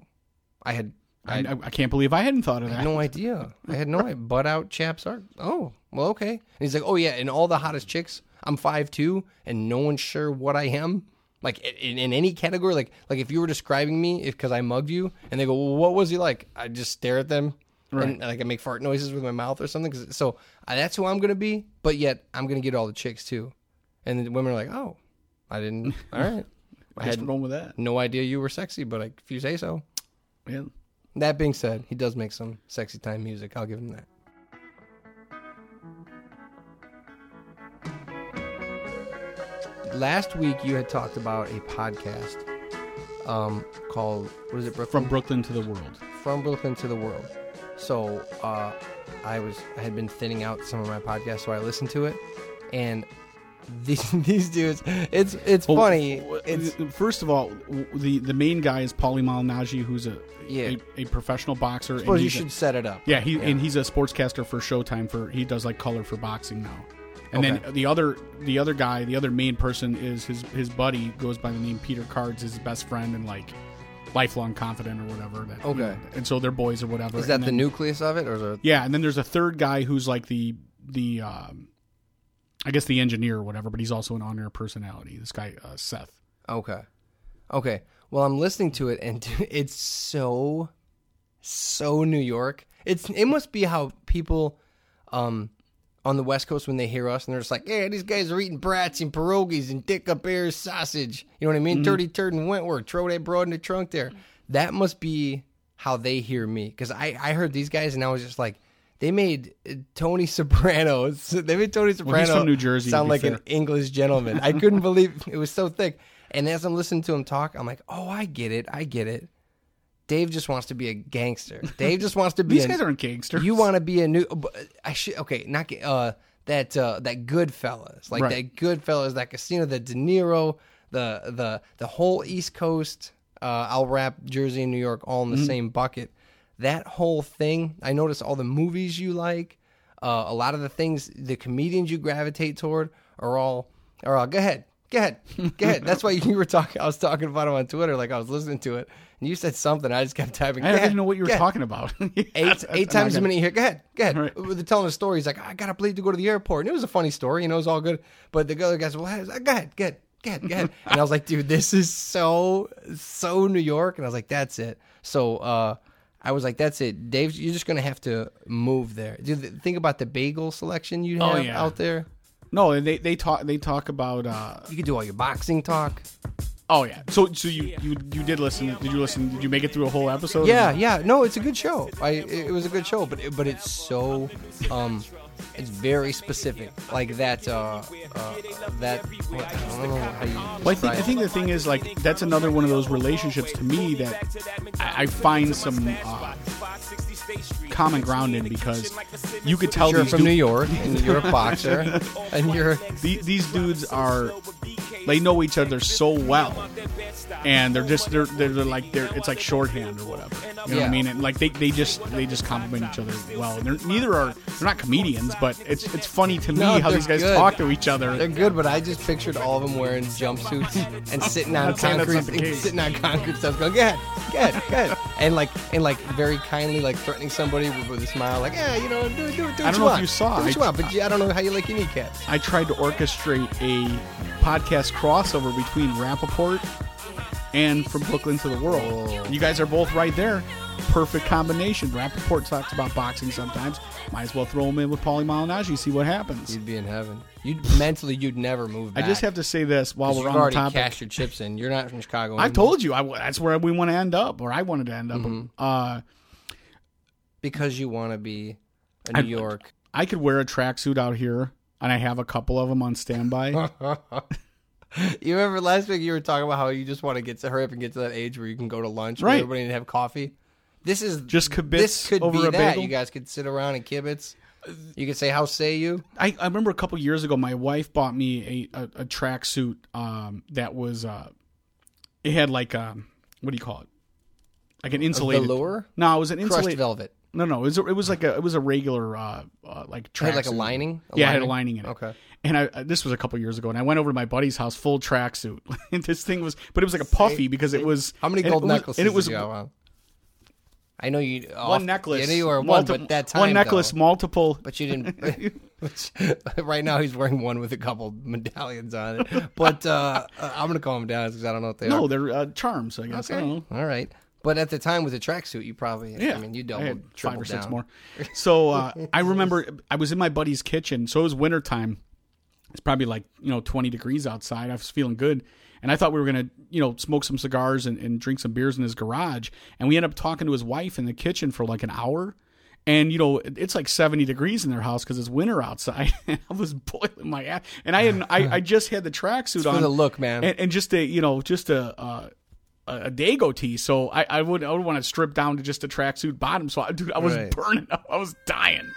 I had. I, I I, can't believe I hadn't thought of I that. had no idea. I had no idea. Butt out chaps are. Oh, well, okay. And he's like, oh yeah, and all the hottest chicks. I'm five two, and no one's sure what I am. Like in, in any category, like like if you were describing me, if because I mugged you, and they go, well, what was he like? I just stare at them, and like I make fart noises with my mouth or something. so that's who I'm gonna be. But yet I'm gonna get all the chicks too, and the women are like, oh, I didn't. All right, I had going with that. no idea you were sexy, but like, if you say so. Yeah. That being said, he does make some sexy time music. I'll give him that. Last week, you had talked about a podcast um, called what is it? Brooklyn? From Brooklyn to the world. from Brooklyn to the world. So uh, I was I had been thinning out some of my podcasts, so I listened to it, and these these dudes, it's it's Well, funny. It's first of all, the the main guy is Paulie Malignaggi, who's a Yeah. a, a professional boxer. and suppose you he's a- should set it up. Yeah, he and he's a sportscaster for Showtime. For he does like color for boxing now. And Okay. then the other the other guy, the other main person is his his buddy goes by the name Peter Cards, his best friend and like lifelong confidant or whatever. That, you Okay. know, and so they're boys or whatever. Is that And the nucleus of it, or is it? Yeah, and then there's a third guy who's like the the um, I guess the engineer or whatever, but he's also an on-air personality. This guy uh, Seth. Okay. Okay. Well, I'm listening to it, and it's so, so New York. It's it must be how people, um, on the West Coast when they hear us and they're just like, "Yeah, these guys are eating brats and pierogies and dick up air sausage." You know what I mean? Dirty turd and Wentworth. Throw that broad in the trunk there. That must be how they hear me because I I heard these guys and I was just like. They made uh, Tony Soprano. They made Tony Soprano from New Jersey, sound like fair. an English gentleman. I couldn't believe it was so thick. And as I'm listening to him talk, I'm like, oh, I get it. I get it. Dave just wants to be a gangster. Dave just wants to be. These a, guys aren't gangsters. You want to be a new. I should. Okay, not uh that uh that Goodfellas, like Right. that Goodfellas, that Casino, the De Niro, the the the whole East Coast. Uh, I'll wrap Jersey and New York all in the same bucket. That whole thing. I notice all the movies you like. Uh, a lot of the things the comedians you gravitate toward are all. Are all. Go ahead. Go ahead. Go ahead. That's why you were talking. I was talking about him on Twitter. Like I was listening to it, and you said something. I just kept typing. I didn't know what you were talking about. Yeah, Eight, that's- eight times a minute here. Go ahead. Go ahead. Right. They're telling a story. He's like, I got to bleed to go to the airport. And it was a funny story. You know, it was all good. But the other guys, well, go ahead. Go ahead. Go ahead. Go ahead. Go ahead. and I was like, dude, this is so, so New York. And I was like, that's it. So, uh, I was like, that's it. Dave, you're just going to have to move there. Dude, think about the bagel selection you Oh, have yeah. out there. No, they they talk they talk about. uh You could do all your boxing talk. Oh yeah. So so you you you did listen? Did you listen? Did you make it through a whole episode? Yeah, yeah. No, it's a good show. I it it was a good show, but it, but it's so um it's very specific. Like that uh, uh that I Well, I think I think the thing is like that's another one of those relationships to me that I, I find some uh, common ground in because you could tell. You're these from New York and you're a boxer and you're the- these dudes are they know each other so well and they're just they're they're, they're like they're it's like shorthand or whatever. You know what i mean? And like they, they just they just compliment each other well. And they're neither are they're not comedians but it's it's funny to me No, how these guys good. talk to each other. They're good, but I just pictured all of them wearing jumpsuits and sitting on Not saying that's concrete, sitting on concrete stuff, going, "Go ahead, go ahead, go ahead," and like and like very kindly like threatening somebody with, with a smile, like, "Yeah, you know, do, do, do what I don't you know if want. you saw, do what I- you want, but yeah, I don't know how you like your kneecaps." i tried to orchestrate a podcast crossover between Rapaport and from brooklyn to the world Oh. you guys are both right there perfect combination Rapaport talks about boxing sometimes might as well throw him in with paulie malignaggi see what happens You'd be in heaven. You'd mentally, you'd never move. I just have to say this while we're you've on the already topic. cashed your chips in. You're not from Chicago. Anymore. told you I, that's where we want to end up, or I wanted to end up. Mm-hmm. Uh, because you want to be a New I- York. I could wear a tracksuit out here, and I have a couple of them on standby. You remember last week you were talking about how you just want to get to hurry up and get to that age where you can go to lunch, Right. with everybody and have coffee. This is Just kibitz This could over be a that. bagel? You guys could sit around and kibitz. You could say, "How say you?" I, I remember a couple years ago, my wife bought me a a, a tracksuit um, that was uh, it had like um, what do you call it? Like an insulated velour? No, it was an Crushed insulated. velvet. No, no, it was it was like a it was a regular uh, uh like It had like a lining. A yeah, it had a lining in it. Okay. And I, uh, this was a couple years ago, and I went over to my buddy's house, full tracksuit. and this thing was, but it was like a puffy because it was. How many and gold was- necklaces And it was did you have? I know you. one necklace. I know you were one, multi- but that time one necklace, though. multiple. But you didn't. which- right now, he's wearing one with a couple medallions on it. But uh, I'm gonna calm down because I don't know what they No, are. No, they're uh, charms. I guess. I don't know. All right. But at the time with the tracksuit, you probably. Yeah, I mean, you doubled, five or six down. more. So uh, I remember I was in my buddy's kitchen. So it was wintertime. It's probably like you know 20 degrees outside. I was feeling good, and I thought we were gonna you know smoke some cigars and, and drink some beers in his garage. And we ended up talking to his wife in the kitchen for like an hour. And you know it's like 70 degrees in their house because it's winter outside. I was boiling my ass, and I had I, I just had the tracksuit For on the look, man. and, and just a you know just a uh, a Dago tee. So I, I would I would want to strip down to just a tracksuit bottom. So I, dude, I was Right. burning up. I was dying.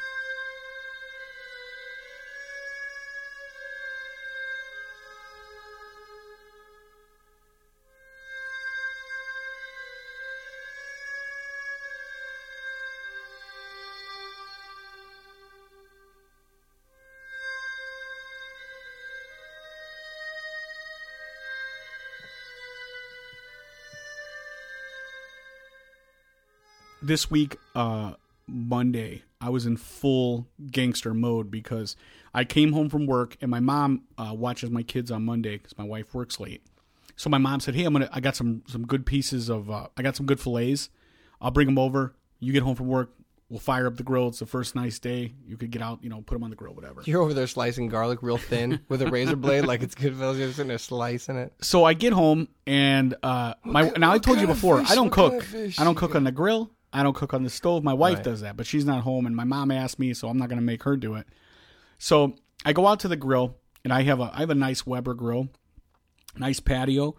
This week, uh, Monday, I was in full gangster mode because I came home from work and my mom uh, watches my kids on Monday because my wife works late. So my mom said, "Hey, I'm gonna. I got some some good pieces of. Uh, I got some good fillets. I'll bring them over. You get home from work. We'll fire up the grill. It's the first nice day. You could get out. You know, put them on the grill, whatever." You're over there slicing garlic real thin with a razor blade, like it's good. You're sitting there slicing it. so I get home and uh my kind- now I told you before fish- I don't what kind cook of I don't cook on the grill I don't cook on the stove my wife Right. does that but she's not home and my mom asked me so I'm not gonna make her do it so I go out to the grill and I have a I have a nice Weber grill nice patio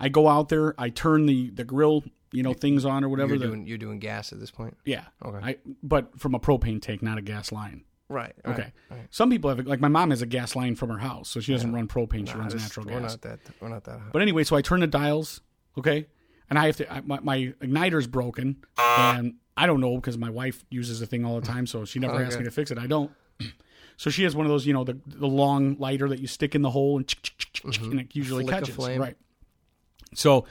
I go out there I turn the the grill you know things on or whatever You're doing you're doing gas at this point. yeah Okay. I but from a propane tank not a gas line Right. okay some people have like my mom has a gas line from her house so she doesn't run propane she runs This- natural we're gas not that. We're not that hot. but anyway, so I turn the dials, okay, and I have to. I, my, my igniter's broken, and I don't know because my wife uses the thing all the time, so she never asks Okay. me to fix it. I don't. So she has one of those, you know, the the long lighter that you stick in the hole and and it usually Flick catches. Right. So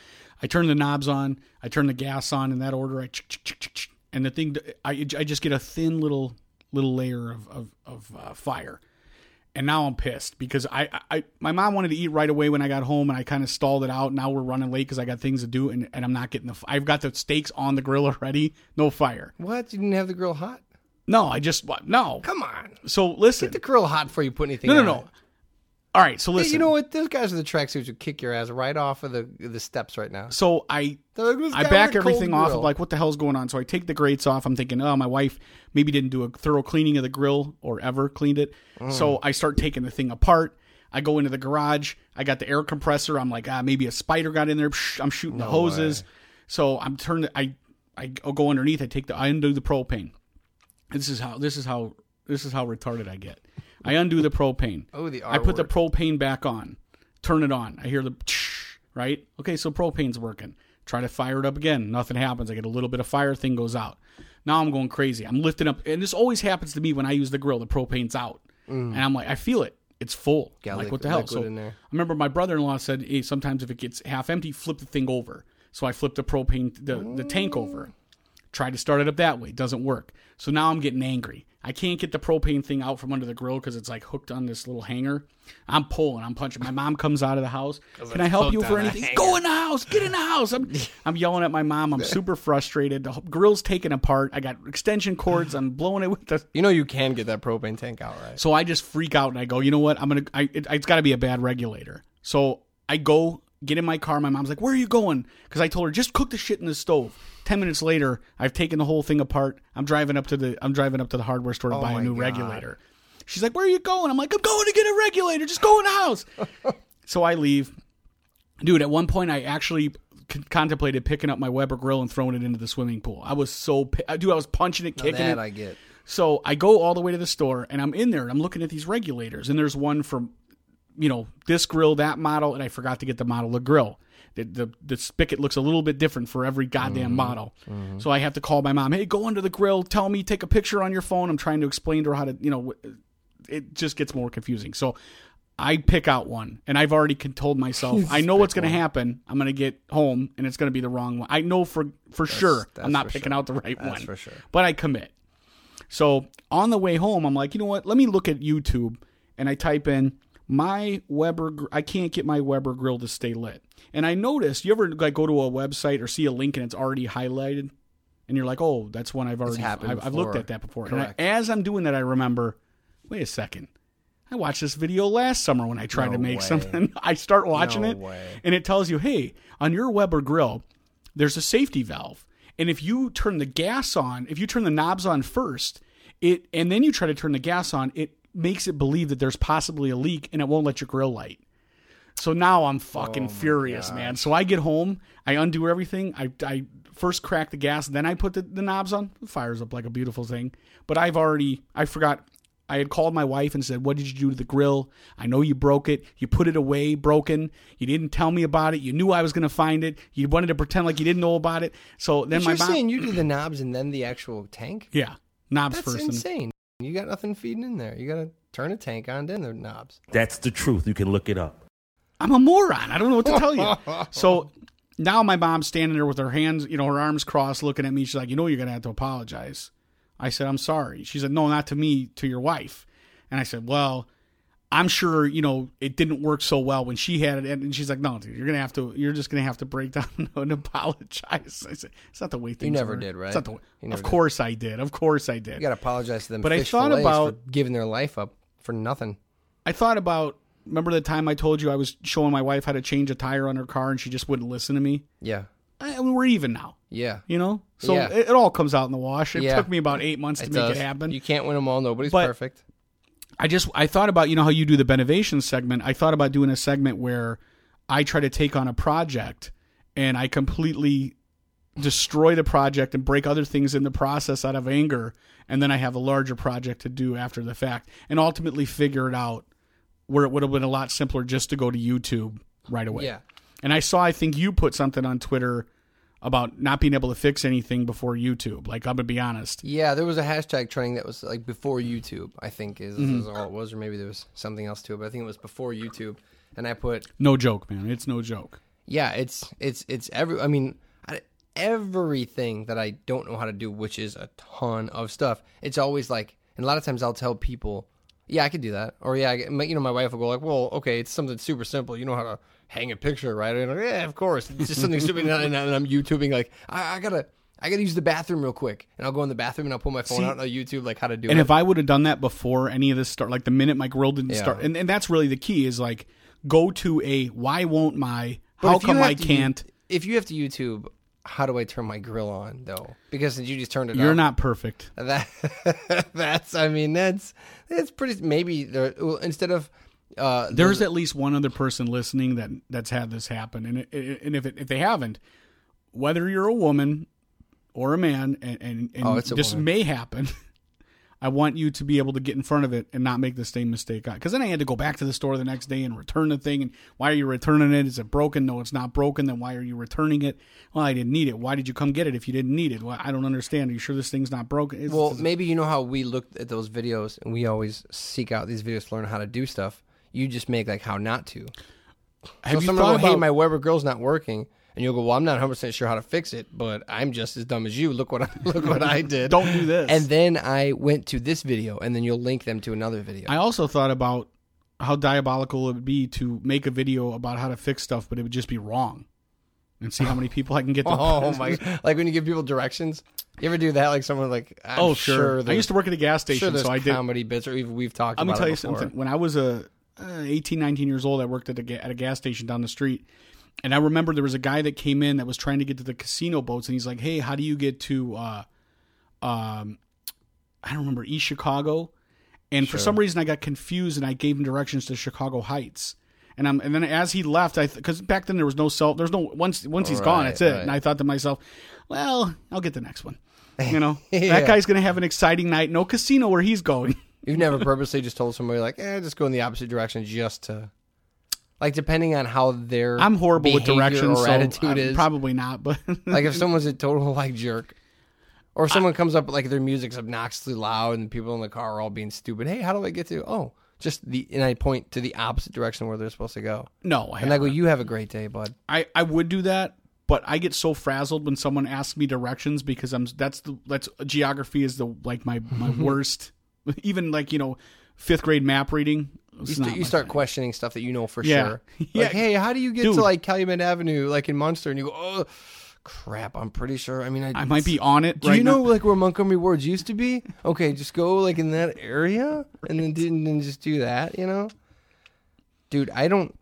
I turn the knobs on, I turn the gas on in that order. I and the thing, I, I just get a thin little little layer of of, of uh, fire. And now I'm pissed because I, I my mom wanted to eat right away when I got home, and I kind of stalled it out. Now we're running late because I got things to do, and, and I'm not getting the. I've got the steaks on the grill already, no fire. What? You didn't have the grill hot? No, I just what? No. Come on. So listen, Get the grill hot before you put anything no, no, no. it. All right, so Hey, listen. you know what? Those guys with the tracksuits would kick your ass right off of the the steps right now. so I like, I back with a cold everything off grill." of like what the hell's going on. So I take the grates off. I'm thinking, oh, my wife maybe didn't do a thorough cleaning of the grill or ever cleaned it. Mm. So I start taking the thing apart. I go into the garage. I got the air compressor. I'm like, ah, maybe a spider got in there. I'm shooting the hoses. So I'm turning. I I go underneath. I take the I undo the propane. This is how this is how this is how retarded I get. I undo the propane. Oh, the I R put the word. propane back on. Turn it on. I hear the right. Okay, so propane's working. Try to fire it up again. Nothing happens. I get a little bit of fire. Thing goes out. Now I'm going crazy. I'm lifting up, and this always happens to me when I use the grill. The propane's out, and I'm like, I feel it. It's full. Mm. Got like what the hell? So. I remember my brother-in-law said, hey, sometimes if it gets half empty, flip the thing over. So I flipped the propane the, the tank over. Tried to start it up that way. Doesn't work. So now I'm getting angry. I can't get the propane thing out from under the grill because it's like hooked on this little hanger. I'm pulling. I'm punching. My mom comes out of the house. Can I help you for anything? Go in the house. Get in the house. I'm, I'm yelling at my mom. I'm super frustrated. The grill's taken apart. I got extension cords. I'm blowing it with the You know you can get that propane tank out, right? so I just freak out and I go, you know what? I'm gonna. I, it, it's got to be a bad regulator. So I go get in my car. My mom's like, "Where are you going?" Because I told her just cook the shit in the stove. Ten minutes later, I've taken the whole thing apart. I'm driving up to the. I'm driving up to the hardware store to oh buy a new God. regulator. She's like, "Where are you going?" I'm like, "I'm going to get a regulator. Just go in the house." so I leave. Dude, at one point I actually c- contemplated picking up my Weber grill and throwing it into the swimming pool. I was so pi- dude, I was punching it, kicking it. I get. So I go all the way to the store and I'm in there and I'm looking at these regulators and there's one from, you know, this grill, that model, and I forgot to get the model of the grill. The, the, the spigot looks a little bit different for every goddamn mm-hmm. model. Mm-hmm. So I have to call my mom, hey, go under the grill, tell me, take a picture on your phone. I'm trying to explain to her how to, you know, it just gets more confusing. So I pick out one and I've already told myself, I know what's going to happen. I'm going to get home and it's going to be the wrong one. I know for, for sure that's I'm not picking sure. out the right That's one. for sure. But I commit. So on the way home, I'm like, you know what? Let me look at YouTube, and I type in my Weber. I can't get my Weber grill to stay lit. And I noticed you ever like go to a website or see a link and it's already highlighted, and you're like, oh, that's one I've already. happened I've, I've looked at that before. And I, Correct. as I'm doing that, I remember, wait a second. I watched this video last summer when I tried No to make way. something. I start watching No it, way. and it tells you, hey, on your Weber grill, there's a safety valve. And if you turn the gas on, if you turn the knobs on first, it and then you try to turn the gas on, it makes it believe that there's possibly a leak and it won't let your grill light. So now I'm fucking Oh furious, man. So I get home, I undo everything. I, I first crack the gas, then I put the, the knobs on. It fires up like a beautiful thing. But I've already, I forgot. I had called my wife and said, "What did you do to the grill? I know you broke it. You put it away broken. You didn't tell me about it. You knew I was going to find it. You wanted to pretend like you didn't know about it." So then But my you're mom, saying you do the knobs and then the actual tank? yeah, knobs That's first. and- insane. You got nothing feeding in there. You got to turn a tank on, then the knobs. That's the truth. You can look it up. I'm a moron. I don't know what to tell you. so now my mom's standing there with her hands, you know, her arms crossed, looking at me. She's like, "You know, you're gonna have to apologize." I said, "I'm sorry." She said, "No, not to me, to your wife." And I said, "Well, I'm sure you know it didn't work so well when she had it." And she's like, "No, dude, you're gonna have to. You're just gonna have to break down and apologize." I said, "It's not the way things You never are." did, right? It's not the way. Of did. course I did. Of course I did. You got to apologize to them. But I thought about- giving their life up for nothing. I thought about. Remember the time I told you I was showing my wife how to change a tire on her car and she just wouldn't listen to me? Yeah, I, we're even now. yeah. You know, so Yeah. it, it all comes out in the wash. It Yeah. took me about eight months to It make does. it happen. You can't win them all. Nobody's But- perfect. I just I thought about you know how you do the Benovation segment. I thought about doing a segment where I try to take on a project and I completely destroy the project and break other things in the process out of anger, and then I have a larger project to do after the fact, and ultimately figure it out where it would have been a lot simpler just to go to YouTube right away. Yeah. And I saw I think you put something on Twitter about not being able to fix anything before YouTube. Like I'm gonna be honest. Yeah, there was a hashtag trending that was like before YouTube. I think is, Mm-hmm. is all it was, or maybe there was something else to it. But I think it was before YouTube, and I put No joke, man. It's no joke. yeah, it's it's it's every. I mean, everything that I don't know how to do, which is a ton of stuff. It's always like, and a lot of times I'll tell people, yeah, I could do that, or yeah, I, you know, my wife will go like, well, okay, it's something super simple. You know how to hang a picture, right? And like, yeah, of course. It's just something stupid, and and I'm YouTubing like, I, I gotta. I gotta use the bathroom real quick, and I'll go in the bathroom and I'll pull my phone See- out on YouTube like how to do And it. And if I would have done that before any of this start, like the minute my grill didn't Yeah. start, and, and that's really the key is like go to a why won't my But how come I can't? u- if you have to YouTube, how do I turn my grill on though? Because you just turned it. You're not perfect. That that's. I mean, that's that's pretty. Maybe there, well, instead of uh, There's at least one other person listening that that's had this happen, and it, it- and if it, if they haven't, whether you're a woman or a man, and and, and Oh, this woman. may happen. I want you to be able to get in front of it and not make the same mistake. Because then I had to go back to the store the next day and return the thing. And why are you returning it? Is it broken? No, it's not broken. Then why are you returning it? Well, I didn't need it. Why did you come get it if you didn't need it? Well, I don't understand. Are you sure this thing's not broken? It's, well, maybe you know how we looked at those videos, and we always seek out these videos to learn how to do stuff. You just make like how not to. have so someone thought will go, about? "Hey, my Weber grill's not working," and you'll go, "Well, I'm not 100 percent sure how to fix it, but I'm just as dumb as you. Look what I, look what I did. Don't do this. And then I went to this video, and then you'll link them to another video. I also thought about how diabolical it would be to make a video about how to fix stuff, but it would just be wrong, and see how many people I can get. To oh my! Like when you give people directions. You ever do that? Like someone like I'm oh sure. I used to work at a gas station, there's so I did. comedy bits, or even we've talked. I'm gonna tell you before. something. When I was a uh, 18, 19 years old, I worked at a ga- at a gas station down the street, and I remember there was a guy that came in that was trying to get to the casino boats, and he's like, "Hey, how do you get to, uh, um, I don't remember East Chicago?" And for some reason, I got confused, and I gave him directions to Chicago Heights. And I'm, and then as he left, I because back then there was no cell, there's no once once he's gone, Right, that's it. right. And I thought to myself, well, I'll get the next one. You know, Yeah. that guy's gonna have an exciting night. No casino where he's going. You've never purposely just told somebody like, "Eh, just go in the opposite direction," just to, like, depending on how their I'm horrible with directions, or so attitude I'm is. probably not. But like if someone's a total like jerk, or if someone comes up like their music's obnoxiously loud and people in the car are all being stupid. Hey, how do I get to? Oh, just the and I point to the opposite direction where they're supposed to go, no, I, and I go, "You have a great day, bud." I I would do that, but I get so frazzled when someone asks me directions because I'm that's the that's geography is the like my my worst. Even like you know fifth grade map reading. You, st- you start thing. questioning stuff that you know for Yeah. sure. Yeah. Like, hey, how do you get Dude. to like Calumet Avenue, like in Munster? And you go, oh, crap, I'm pretty sure. I mean, I, I might be on it. Do right you know now. like where Montgomery Wards used to be? Okay, just go like in that area, and then didn't then just do that. You know, dude, I don't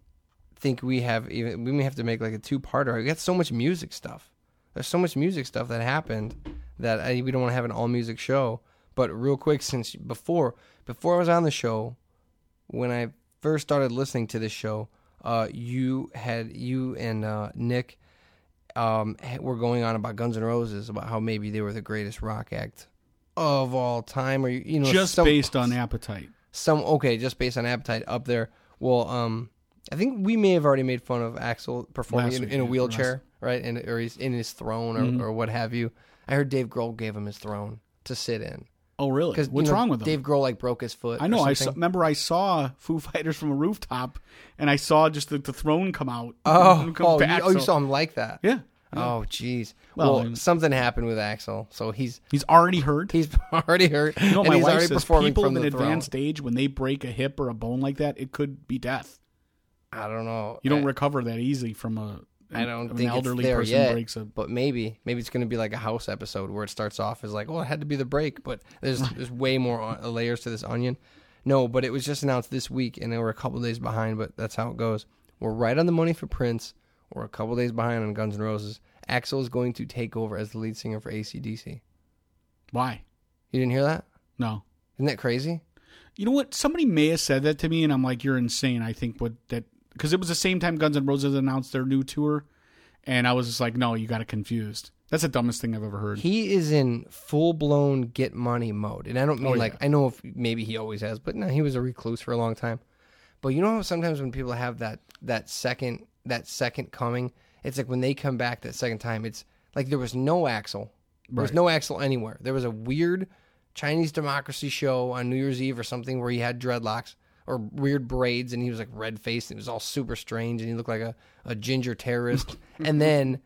think we have even. We may have to make like a two parter. We got so much music stuff. There's so much music stuff that happened that I, we don't want to have an all music show. But real quick, since before before I was on the show, when I first started listening to this show, uh, you had you and uh, Nick um, were going on about Guns N' Roses about how maybe they were the greatest rock act of all time, or you you know, just some, based on appetite. some okay, just based on appetite up there. Well, um, I think we may have already made fun of Axl performing in, week, in a wheelchair, right? And or he's in his throne or, Mm-hmm. or what have you. I heard Dave Grohl gave him his throne to sit in Oh really? because What's wrong with him? Dave Grohl like broke his foot. I know. I saw, remember I saw Foo Fighters from a rooftop, and I saw just the, the throne come out. Oh, come oh, back, you, oh, you oh, saw him like that? Yeah. Oh, jeez. Well, Well, something happened with Axl, so he's He's already hurt. he's already hurt, You know, and my he's wife already says people the an throne. advanced age, when they break a hip or a bone like that, it could be death. I don't know. You don't I, recover that easily from a. I don't an think elderly it's there person yet. breaks a. But maybe, maybe it's going to be like a house episode where it starts off as like, "Oh, it had to be the break," but there's there's way more on- layers to this onion. No, but it was just announced this week, and they were a couple days behind. But that's how it goes. We're right on the money for Prince. We're a couple days behind on Guns N' Roses. Axl is going to take over as the lead singer for ACDC. Why? You didn't hear that? No. Isn't that crazy? You know what? Somebody may have said that to me, and I'm like, "You're insane." I think what that because it was the same time Guns N' Roses announced their new tour, and I was just like, "No, you got it confused." That's the dumbest thing I've ever heard. He is in full blown get money mode, and I don't mean Oh, yeah. like I know if maybe he always has, but no, he was a recluse for a long time. But you know how sometimes when people have that that second that second coming, it's like when they come back that second time, it's like there was no Axl, there was no Axl anywhere. There was a weird Chinese democracy show on New Year's Eve or something where he had dreadlocks, or weird braids, and he was like red faced, and he was all super strange, and he looked like a, a ginger terrorist. and then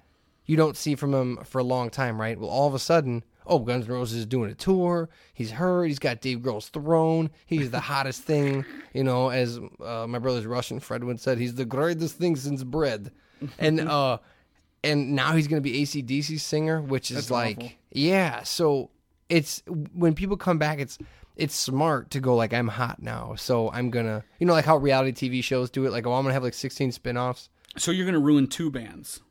you don't see from him for a long time, right? Well, all of a sudden, oh, Guns N' Roses is doing a tour. He's hurt. He's got Dave Grohl's throne. He's the hottest thing, you know. As uh, my brother's Russian Fred once said, he's the greatest thing since bread. And uh, and now he's going to be ACDC singer, which is That's like, awful. yeah. So it's when people come back, it's it's smart to go like I'm hot now, so I'm gonna, you know, like how reality TV shows do it. Like, oh, I'm gonna have like 16 spin-offs. So you're gonna ruin two bands.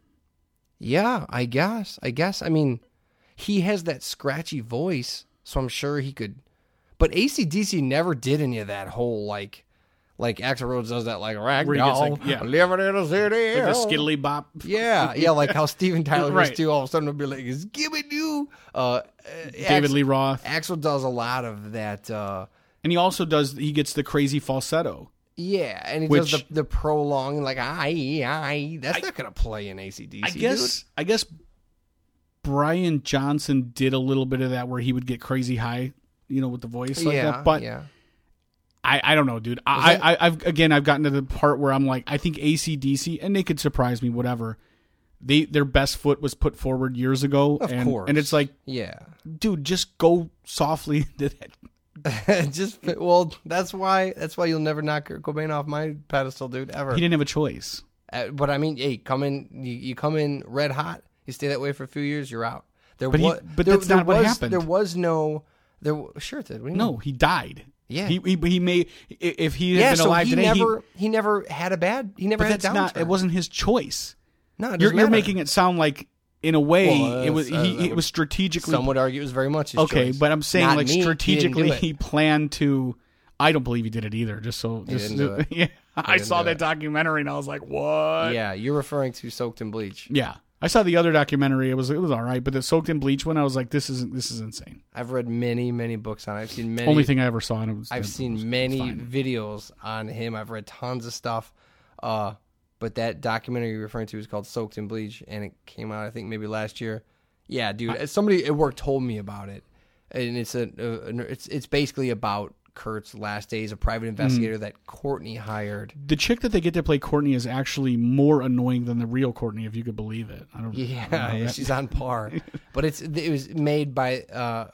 Yeah, I guess. I guess. I mean, he has that scratchy voice, so I'm sure he could. But ACDC never did any of that whole like, like Axl Rose does that like Where he gets, ragdoll, like, yeah. living in a city. Like the skiddly bop. Yeah, yeah, like how Steven Tyler Right. used to all of a sudden would be like, "Is giving you." Uh, David Lee Roth. Axel does a lot of that. Uh, And he also does he gets the crazy falsetto. yeah, and he Which- does the the prolonging like I I. That's not gonna play in ACDC. I guess I guess Brian Johnson did a little bit of that where he would get crazy high, you know, with the voice like yeah, that. But yeah, I, I don't know, dude. I, that- I, I've again, I've gotten to the part where I'm like, I think ACDC, and they could surprise me, whatever. They their best foot was put forward years ago, Of and, course. and it's like, yeah. dude, just go softly. into that. Just well, that's why that's why you'll never knock Kurt Cobain off my pedestal, dude. Ever. He didn't have a choice. Uh, but I mean, hey, come in. You, you come in red hot. You stay that way for a few years. You're out. There But he- but there, that's there not what was, happened. There was no. There sure did. What you mean? No, he died. Yeah. he he, he may if he had Yeah, been so alive he today, never he, never had a bad. He never had that's not. It wasn't his choice. No, it You're, you're making it sound like, in a way, Well, it was uh, he, it was strategically Some would argue it was very much his okay, choice. but I'm saying Not like me. Strategically he, planned to. I don't believe he did it either. Just so just didn't do it. yeah, I saw that it. documentary and I was like, what? yeah, you're referring to soaked in bleach. Yeah. I saw the other documentary. It was it was all right, but the soaked in bleach one, I was like, this isn't this is insane. I've read many many books on. it. I've seen many. Only thing I ever saw, and it was I've it was- seen many videos on him. I've read tons of stuff. Uh, but that documentary you're referring to is called Soaked in Bleach, and it came out I think maybe last year. Yeah, dude. somebody at work told me about it, and it's a, a, a- it's it's basically about Kurt's last days. A private Mm. investigator that Courtney hired. The chick that they get to play Courtney is actually more annoying than the real Courtney, if you could believe it. I don't. I don't know Yeah, she's on par. but it's it was made by uh,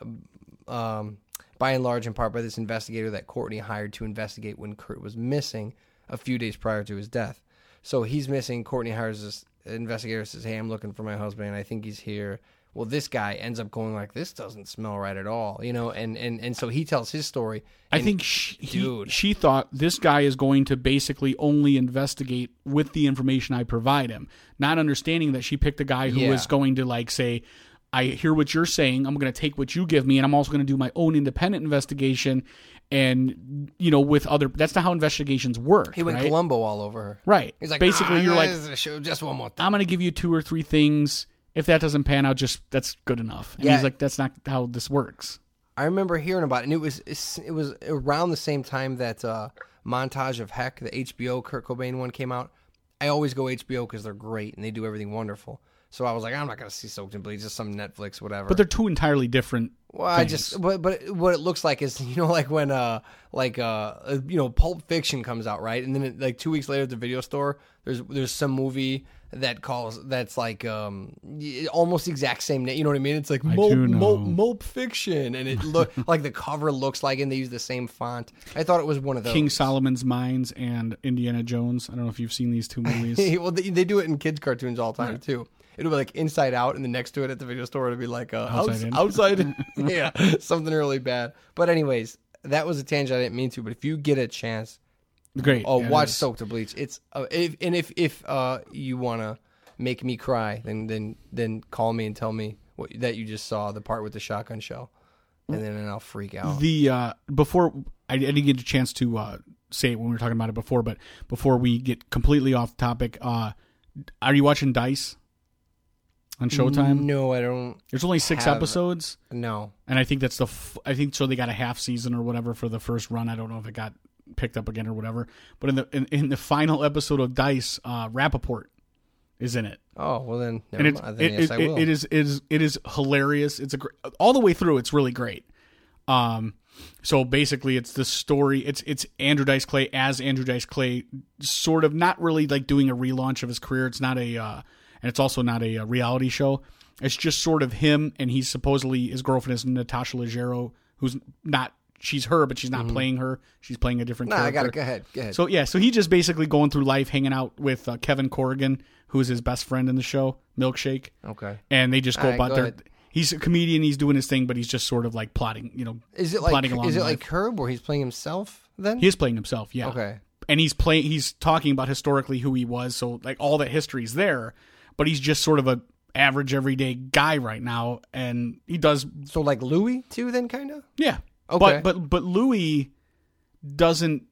um, by and large in part by this investigator that Courtney hired to investigate when Kurt was missing a few days prior to his death. So he's missing. Courtney hires this investigator says, "Hey, I'm looking for my husband. and I think he's here." Well, this guy ends up going like, "This doesn't smell right at all," you know, and and and so he tells his story. I think she, he- she thought this guy is going to basically only investigate with the information I provide him, not understanding that she picked a guy who Yeah. was going to like say, "I hear what you're saying. I'm going to take what you give me, and I'm also going to do my own independent investigation." And you know, with other, that's not how investigations work. he went right? Columbo all over her. Right. He's like, basically, "Ah, you're like, this is a show, just one more thing. I'm going to give you two or three things. If that doesn't pan out, just that's good enough. And Yeah. he's like, that's not how this works. I remember hearing about it, and it was it was around the same time that uh, montage of Heck, the HBO Kurt Cobain one, came out. I always go HBO because they're great and they do everything wonderful. So I was like, I'm not gonna see Soaked in Bleach, just some Netflix, whatever. But they're two entirely different. well, I just but but what it looks like is you know like when uh like uh uh, you know Pulp Fiction comes out right, and then it, like two weeks later at the video store, there's there's some movie that calls that's like um almost the exact same name. You know what I mean? It's like Mope. Mope, Mope Fiction, and it look like the cover looks like, and they use the same font. I thought it was one of those. King Solomon's Mines and Indiana Jones. I don't know if you've seen these two movies. well, they, they do it in kids' cartoons all the time too. It'll be like Inside Out, and the next to it at the video store, it'll be like uh, Outside outside, In. outside yeah, something really bad. But anyways, that was a tangent I didn't mean to. But if you get a chance, Great. oh, Yeah, watch. Soaked to Bleach. It's uh, if and if if uh you wanna make me cry, then then then call me and tell me what that you just saw the part with the shotgun shell, and then and I'll freak out. The uh, before I, I didn't get a chance to uh, say it when we were talking about it before, but before we get completely off topic, uh, are you watching Dice on Showtime? No, I don't. There's only six have- episodes, No. and I think that's the. F- I think so. They got a half season or whatever for the first run. I don't know if it got picked up again or whatever. But in the in, in the final episode of Dice, uh, Rapaport is in it. Oh well, then never and it's mind. Then it, yes, it- I will. it is it is it is hilarious. It's a gr- all the way through. It's really great. Um, So basically, it's the story. It's it's Andrew Dice Clay as Andrew Dice Clay, sort of not really like doing a relaunch of his career. It's not a, uh, and it's also not a, uh reality show. It's just sort of him, and he's supposedly his girlfriend is Natasha Leggero, who's not. She's her, but she's not playing her. She's playing a different character. Nah, I got it. Go ahead. Go ahead. So yeah, so he's just basically going through life, hanging out with uh, Kevin Corrigan, who is his best friend in the show, Milkshake, okay. and they just go All right, about go their. ahead. He's a comedian. He's doing his thing, but he's just sort of like plotting, you know, Is it like plotting along is it like Curb where he's playing himself then? He is playing himself, yeah. Okay. And he's playing. He's talking about historically who he was, so like all that history's there. But he's just sort of a average everyday guy right now, and he does, So like Louis too then kind of? yeah. Okay. But but but Louis doesn't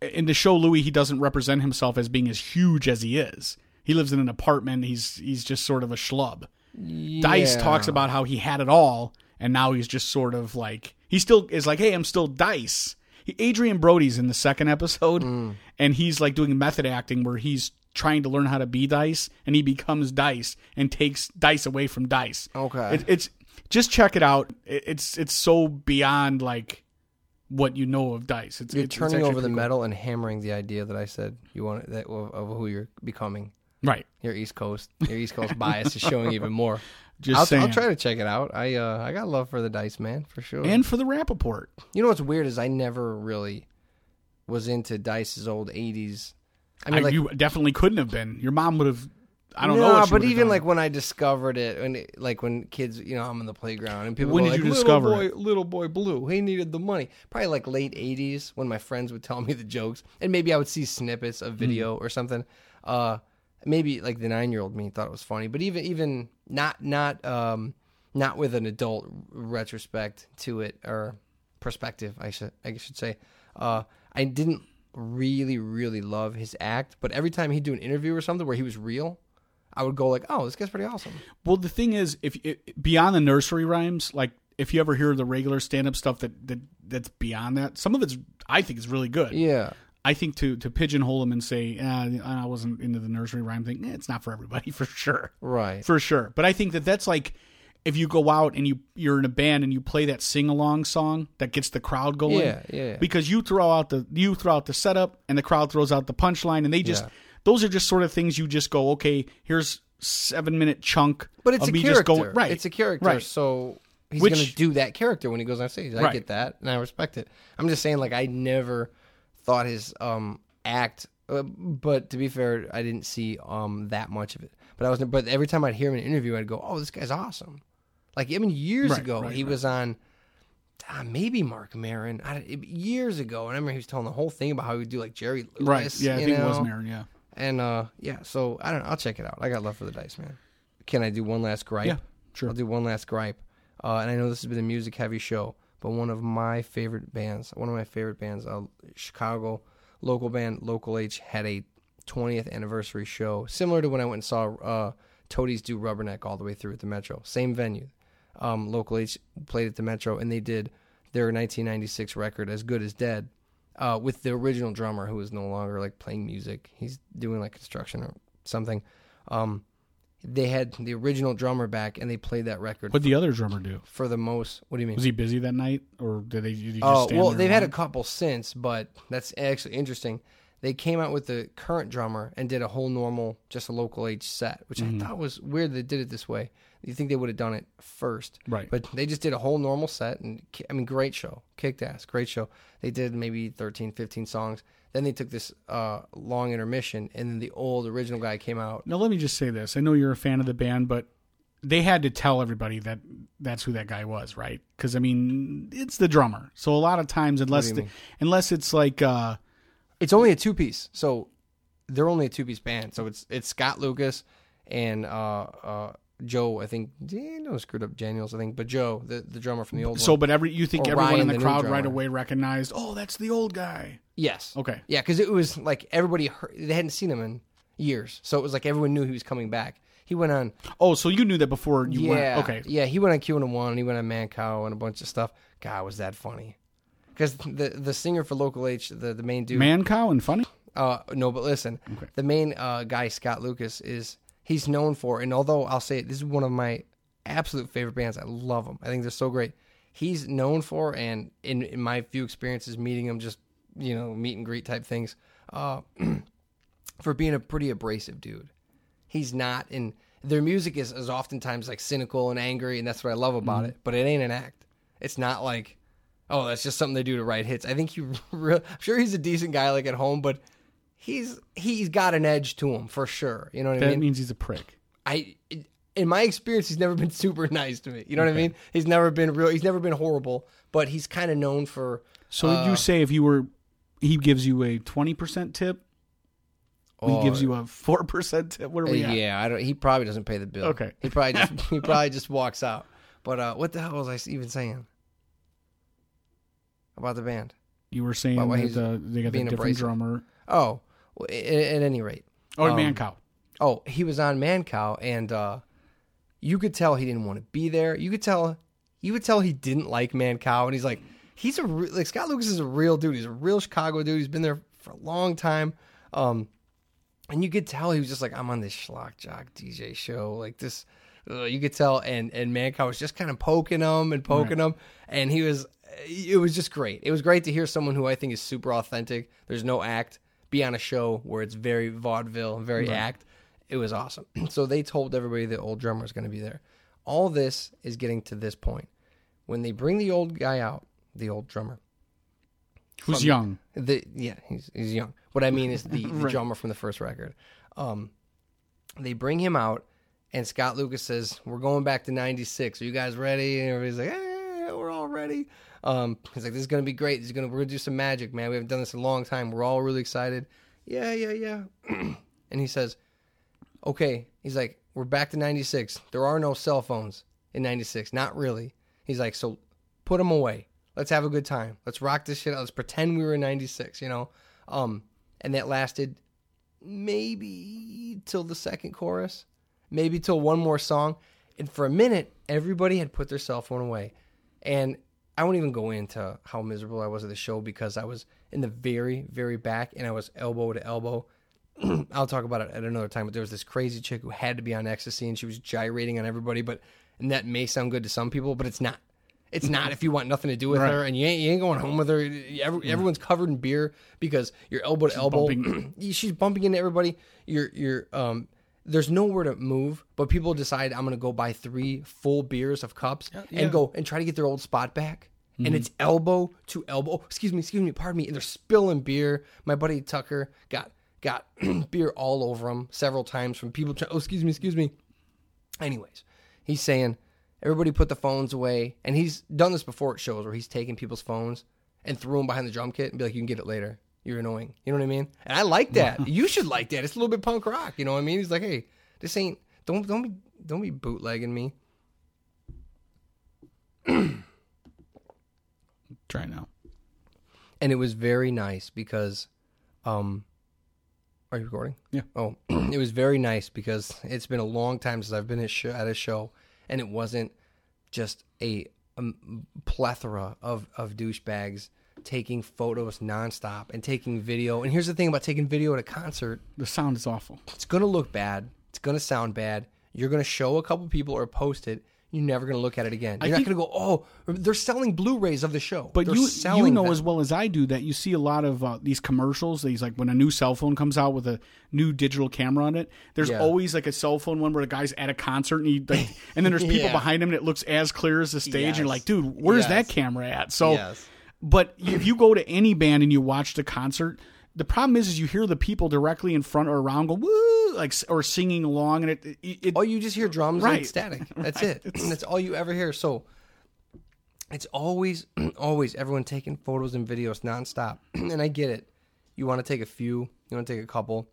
in the show. Louis he doesn't represent himself as being as huge as he is. He lives in an apartment. He's he's just sort of a schlub. Dice talks about how he had it all, and now he's just sort of like he still is like, hey, I'm still Dice. He, Adrien Brody's in the second episode, Mm. and he's like doing method acting where he's trying to learn how to be Dice, and he becomes Dice and takes Dice away from Dice. Okay. It, it's just check it out. It's it's so beyond like what you know of Dice. It's You're it's, it's turning actually over the cool. metal and hammering the idea that I said you want that of, of who you're becoming. right? Your East Coast, your East Coast bias is showing even more. Just I'll, saying. I'll try to check it out. I uh, I got love for the Dice man for sure. and for the Rapaport. you know what's weird is I never really was into Dice's old '80s. I I mean, like you definitely couldn't have been. Your mom would have. I don't no, know. But even done. like when I discovered it, when it, like when kids, you know, I'm in the playground and people When go did like, you "Little discover boy, it?" little boy blue, he needed the money. Probably like late '80s when my friends would tell me the jokes, and maybe I would see snippets of video or something. Uh, maybe like the nine year old me thought it was funny, but even even not not um not with an adult retrospect to it or perspective, I should I should say. Uh, I didn't really really love his act, but every time he'd do an interview or something where he was real. I would go like, "Oh, this guy's pretty awesome." Well, the thing is, if it, beyond the nursery rhymes, like if you ever hear the regular stand-up stuff that, that that's beyond that, some of it's I think is really good. Yeah, I think to to pigeonhole him and say I wasn't into the nursery rhyme thing, eh, it's not for everybody for sure, right. for sure. But I think that that's like if you go out and you you're in a band and you play that sing along song that gets the crowd going. Yeah, yeah. Because you throw out the you throw out the setup and the crowd throws out the punchline and they just Yeah. Those are just sort of things you just go okay here's seven minute chunk But it's a character, going right It's a character, right so he's Which- going to do that character when he goes on stage. I Right. get that, and I respect it. I'm just saying, like, I never thought his um act, uh, but to be fair, I didn't see um that much of it. But I was, but every time I'd hear him in an interview, I'd go, "Oh, this guy's awesome." Like, I mean, years Right, ago, he was on. Uh, maybe Marc Maron. Years ago, and I remember he was telling the whole thing about how he would do like Jerry Lewis. right yeah I think it was know? Maron yeah And uh, yeah, so I don't know. I'll check it out. I got love for the dice, man. Can I do one last gripe? Yeah, sure. I'll do one last gripe. Uh, and I know this has been a music heavy show, but one of my favorite bands, one of my favorite bands, uh, Chicago local band Local H had a 20th anniversary show, similar to when I went and saw uh, Toadies do Rubberneck all the way through at the Metro, same venue. Um, Local H played at the Metro, and they did their 1996 record, "As Good as Dead," uh, with the original drummer who is no longer like playing music. He's doing like construction or something. Um, they had the original drummer back, and they played that record what'd the other drummer do for the most. What do you mean? was he busy that night or did they did just Oh well, they've had a couple since, but that's actually interesting. They came out with the current drummer and did a whole normal, just a Local H set, which Mm-hmm. I thought was weird. They did it this way. You think they would have done it first, Right. But they just did a whole normal set, and I mean, great show, kicked ass, great show. They did maybe 13, 15 songs. Then they took this uh, long intermission, and then the old original guy came out. now let me just say this I know you're a fan of the band but they had to tell everybody that that's who that guy was right because I mean it's the drummer so a lot of times unless the, unless it's like uh It's only a two piece, so they're only a two piece band. So it's it's Scott Lucas and uh, uh, Joe. I think no screwed up Daniels. I think, but Joe, the, the drummer from the old So, one. but every you think Or everyone Ryan, in the, the crowd right away recognized, oh, that's the old guy. yes, Okay, yeah, because it was like everybody heard, they hadn't seen him in years, so it was like everyone knew he was coming back. He went on, oh, so you knew that before you yeah, went. Okay, yeah, he went on Q101, and he went on Mancow and a bunch of stuff. God, was that funny? Because the the singer for Local H, the the main dude, Mancow and funny. Uh, no, but listen, the main uh, guy Scott Lucas is he's known for, and although I'll say it, this is one of my absolute favorite bands. I love them. I think they're so great. he's known for, and in, in my few experiences meeting him, just you know meet and greet type things, uh, for being a pretty abrasive dude. He's not in their music is, is oftentimes like cynical and angry, and that's what I love about it. But it ain't an act. It's not like, oh, that's just something they do to write hits. I think he, re- I'm sure he's a decent guy like at home, but he's he's got an edge to him for sure. You know what I mean? That means he's a prick. I in my experience he's never been super nice to me. You know what I mean? He's never been real he's never been horrible, but he's kind of known for So Uh, you say if you were, he gives you a twenty percent tip? he gives you a four percent tip. What are we at? Oh. yeah, I don't he probably doesn't pay the bill. Okay. He probably just he probably just walks out. But uh what the hell was I even saying? About the band? You were saying that uh, they got the being different abrasive. drummer. Oh, at, at any rate. Oh, Um, man, cow. Oh, he was on Mancow, and uh, you could tell he didn't want to be there. You could tell, you could tell he didn't like Mancow, and he's like, he's a re- like Scott Lucas is a real dude. He's a real Chicago dude. He's been there for a long time, um, and you could tell he was just like, I'm on this schlock jock DJ show, like this. Uh, you could tell, and and Mancow was just kind of poking him and poking him, and he was. It was just great. It was great to hear someone who I think is super authentic. There's no act. Be on a show where it's very vaudeville, very act. It was awesome. So they told everybody the old drummer is going to be there. All this is getting to this point. When they bring the old guy out, the old drummer, Who's young? the yeah, he's he's young. What I mean is the, the drummer from the first record. Um, they bring him out, and Scott Lucas says, "We're going back to '96. Are you guys ready?" And everybody's like, "Eh, we're all ready." Um, he's like, "This is gonna be great. This is gonna we're gonna do some magic, man. We haven't done this in a long time. We're all really excited." Yeah, yeah, yeah. and he says, "Okay." He's like, "We're back to '96. There are no cell phones in '96. Not really." He's like, "So put them away. Let's have a good time. Let's rock this shit out. Let's pretend we were in 96, you know? Um, and that lasted maybe till the second chorus, maybe till one more song. And for a minute, everybody had put their cell phone away. And I won't even go into how miserable I was at the show because I was in the very, very back and I was elbow to elbow. I'll talk about it at another time, but there was this crazy chick who had to be on ecstasy and she was gyrating on everybody, but and that may sound good to some people, but it's not. It's not if you want nothing to do with Right. her and you ain't, you ain't going home with her. Every, Everyone's covered in beer because you're elbow to elbow. she's bumping into everybody. You're you're um. There's nowhere to move, but people decide I'm gonna go buy three full beers of cups and go and try to get their old spot back. And mm-hmm. it's elbow to elbow. Oh, excuse me, excuse me, pardon me. And they're spilling beer. My buddy Tucker got got beer all over him several times from people. Trying, oh, excuse me, excuse me. Anyways, he's saying everybody put the phones away, and he's done this before at shows where he's taken people's phones and threw them behind the drum kit and be like, "You can get it later. You're annoying." You know what I mean? And I like that. you should like that. It's a little bit punk rock. You know what I mean? He's like, "Hey, this ain't don't don't be don't be bootlegging me." Try now. and it was very nice because um are you recording Yeah. oh it was very nice because it's been a long time since i've been at, show, at a show and it wasn't just a, um plethora of of douchebags taking photos nonstop and taking video and here's the thing about taking video at a concert The sound is awful. it's gonna look bad it's gonna sound bad you're gonna show a couple people or post it you're never gonna look at it again. You're not think- gonna go, oh, they're selling Blu-rays of the show. But They're you you know them. as well as I do that you see a lot of uh, these commercials. These like when a new cell phone comes out with a new digital camera on it. There's Yeah. always like a cell phone one where the guy's at a concert and he like, and then there's people Yeah. behind him and it looks as clear as the stage. And you're like, dude, where's Yes. that camera at? So, Yes. But if you go to any band and you watch the concert. The problem is, is you hear the people directly in front or around go woo, like or singing along, and it, it, it Oh, you just hear drums Right. and static. That's Right. it. That's all you ever hear. So it's always, always everyone taking photos and videos nonstop. and I get it. You want to take a few, you want to take a couple,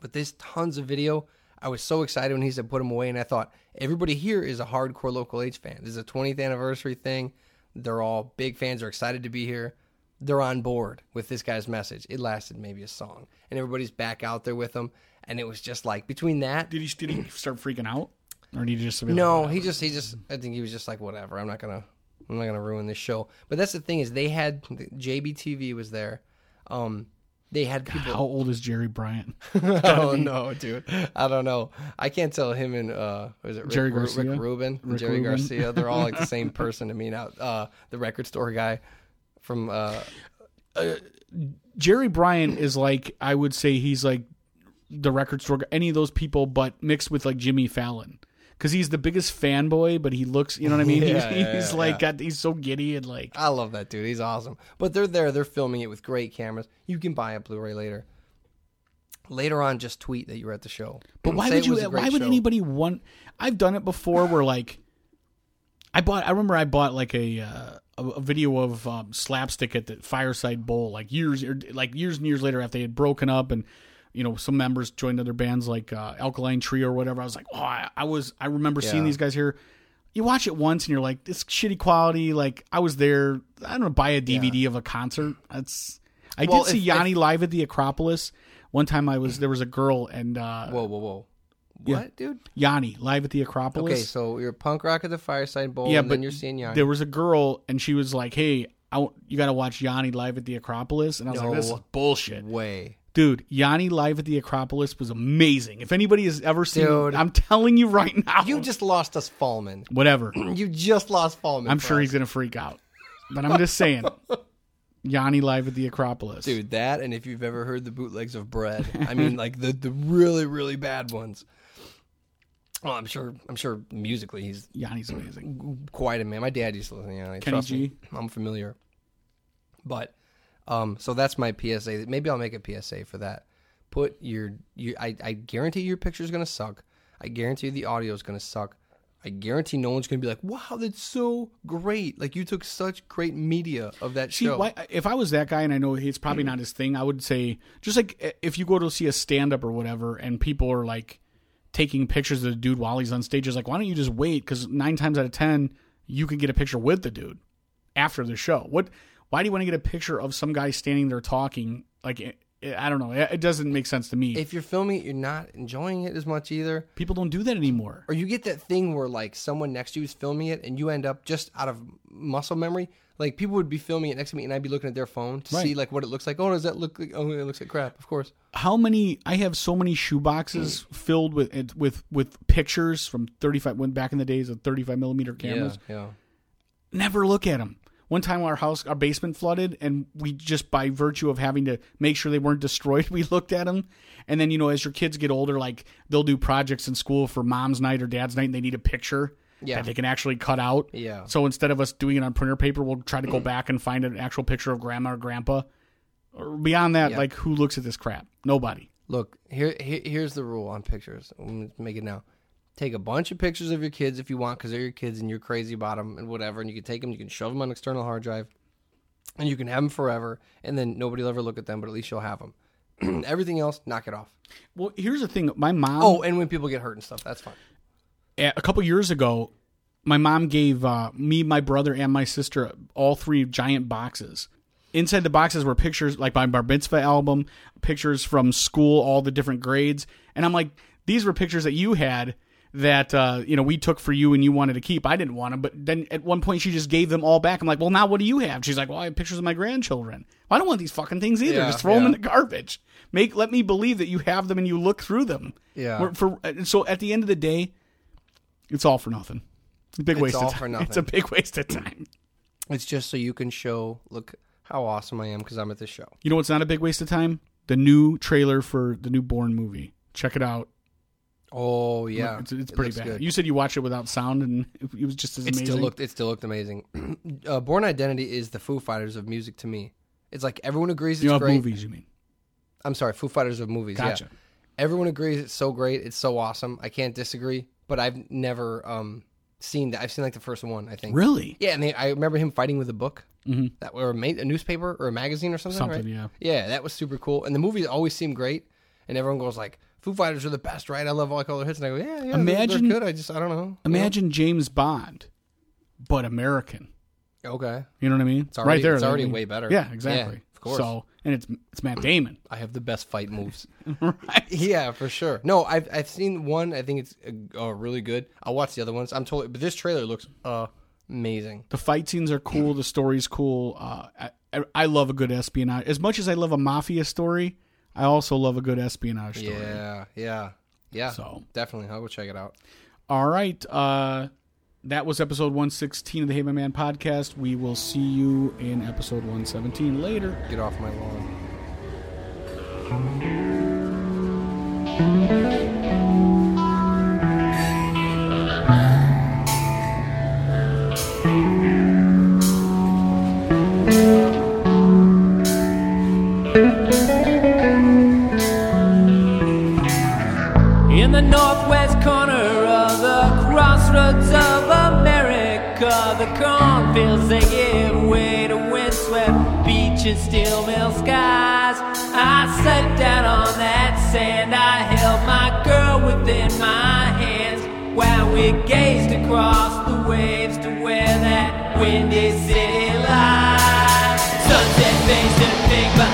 but there's tons of video. I was so excited when he said put them away, and I thought everybody here is a hardcore local H fan. This is a 20th anniversary thing. They're all big fans. They're excited to be here. They're on board with this guy's message. It lasted maybe a song, and everybody's back out there with him. And it was just like between that did he did he start freaking out, or did he just be like, no, he just he just I think he was just like whatever. I'm not gonna I'm not gonna ruin this show. But that's the thing is they had JBTV was there. Um, They had people. How old is Jerry Bryant? oh no, dude! I don't know. I can't tell him and uh, was it Rick, Jerry Garcia? Rick Rubin, Rick Jerry Rubin. Garcia? They're all like the same person to me now. Uh, the record store guy from uh, Jerry Bryant is like I would say he's like the record store any of those people, but mixed with like Jimmy Fallon. Because he's the biggest fanboy, but he looks, you know what I mean? Yeah, he's yeah, he's yeah, like got he's so giddy and like I love that dude. He's awesome. But they're there. They're filming it with great cameras. You can buy a Blu-ray later. Later on, just tweet that you were at the show. But why would you? Why would show. anybody want? I've done it before. Where like, I bought. I remember I bought like a uh, a, a video of um, slapstick at the Fireside Bowl, like years, like years and years later after they had broken up, and you know some members joined other bands like uh, Alkaline Trio or whatever. I was like, oh, I, I was. I remember seeing these guys here. You watch it once and you're like, this shitty quality. Like I was there. I don't know. Buy a DVD of a concert. That's. I Well, did see if- Yanni live at the Acropolis. One time I was there was a girl and uh, Whoa, whoa, whoa! Yeah. What, dude? Yanni live at the Acropolis. Okay, so you're punk rock at the Fireside Bowl, yeah, and but then you're seeing Yanni. there was a girl and she was like, "Hey, I w- you got to watch Yanni live at the Acropolis," and I was like, "This is bullshit." Way. Dude, Yanni live at the Acropolis was amazing. If anybody has ever seen, Dude. I'm telling you right now, You just lost us Fallman. whatever. You just lost Fallman. I'm sure us. he's gonna freak out, but I'm just saying, Yanni live at the Acropolis, Dude, that and if you've ever heard the bootlegs of bread, I mean, like the the really really bad ones. Well, I'm sure. I'm sure musically he's Yanni's amazing. quite a man. My dad used to listen to Yanni. Kenny Trust G? me, I'm familiar. But, um, so that's my PSA. Maybe I'll make a PSA for that. Put your, your I, I guarantee your picture's gonna suck. I guarantee the audio's gonna suck. I guarantee no one's gonna be like, "Wow, that's so great!" Like you took such great media of that See, show. why, if I was that guy, and I know it's probably not his thing, I would say just like if you go to see a stand up or whatever, and people are like taking pictures of the dude while he's on stage, is like, why don't you just wait? Because nine times out of ten, you can get a picture with the dude after the show. What? Why do you want to get a picture of some guy standing there talking? Like, it, it- I don't know. It, it doesn't make sense to me. If you're filming it, you're not enjoying it as much either. people don't do that anymore. Or you get that thing where like someone next to you is filming it and you end up just out of muscle memory. Like people would be filming it next to me and I'd be looking at their phone to Right. see like what it looks like. Oh, does that look like? Oh, it looks like crap. Of course. How many? I have so many shoeboxes filled with with with pictures from thirty five. When back in the days of thirty five millimeter cameras. Yeah. never look at them. One time our house, our basement flooded, and we just by virtue of having to make sure they weren't destroyed, we looked at them. And then you know, as your kids get older, like they'll do projects in school for mom's night or dad's night, and they need a picture Yeah. that they can actually cut out. Yeah. So instead of us doing it on printer paper, we'll try to go back and find an actual picture of grandma or grandpa. Or beyond that, Yeah. like who looks at this crap? Nobody. Look, here, here here's the rule on pictures. I'm gonna make it now. Take a bunch of pictures of your kids if you want, because they're your kids and you're crazy about them and whatever. And you can take them, you can shove them on external hard drive, and you can have them forever. And then nobody will ever look at them, but at least you'll have them. Everything else, knock it off. Well, here's the thing. My mom. Oh, and when people get hurt and stuff, that's fine. a a couple years ago, my mom gave uh, me, my brother, and my sister all three giant boxes. Inside the boxes were pictures, like my bar mitzvah album, pictures from school, all the different grades, and I'm like, these were pictures that you had that uh, you know we took for you and you wanted to keep. I didn't want them, but then at one point she just gave them all back. I'm like, well, now what do you have? She's like, well, I have pictures of my grandchildren. Well, I don't want these fucking things either. Yeah, just throw them in the garbage. Make let me believe that you have them and you look through them. Yeah. We're- For so at the end of the day, it's all for nothing. It's a big It's waste all of time. for nothing. It's a big waste of time. It's just so you can show, look how awesome I am because I'm at this show. You know what's not a big waste of time? The new trailer for the new Bourne movie. Check it out. Oh yeah, it's, it's pretty bad. good. You said you watched it without sound, and it, it was just as It amazing. still looked. It still looked amazing. uh, Bourne Identity is the Foo Fighters of music to me. It's like everyone agrees it's you know, great. movies. You mean? I'm sorry, Foo Fighters of movies. Gotcha. Yeah. Everyone agrees it's so great. It's so awesome. I can't disagree. But I've never um, seen that. I've seen like the first one. I think. Really? Yeah, and they, I remember him fighting with a book. Mm-hmm. That or a, ma- a newspaper or a magazine or something. Something, right? yeah. Yeah, that was super cool. And the movies always seem great. And everyone goes like, "Foo Fighters are the best, right?" I love all, like, all their hits. And I go, "Yeah, yeah, they're- Imagine- they're good." I just, I don't know. Imagine James Bond, but American. Okay. You know what I mean? It's already- right there. it's already I mean- way better. Yeah, exactly. Yeah, of course. So, and it's it's Matt Damon. I have the best fight moves. right. Yeah, for sure. No, I've I've seen one. I think it's uh, uh, really good. I'll watch the other ones. I'm totally, but this trailer looks uh, amazing. The fight scenes are cool. The story's cool. Uh, I, I love a good espionage. As much as I love a mafia story, I also love a good espionage story. Yeah, yeah, yeah. So- definitely, I'll go check it out. All right. Uh, that was episode 116 of the Hey My Man podcast. We will see you in episode 117 later. Get off my lawn. northwest corner of the crossroads of America. The cornfields they give way to windswept beaches, steel mill skies. I sat down on that sand. I held my girl within my hands while we gazed across the waves to where that windy city lies. Sunset face and pink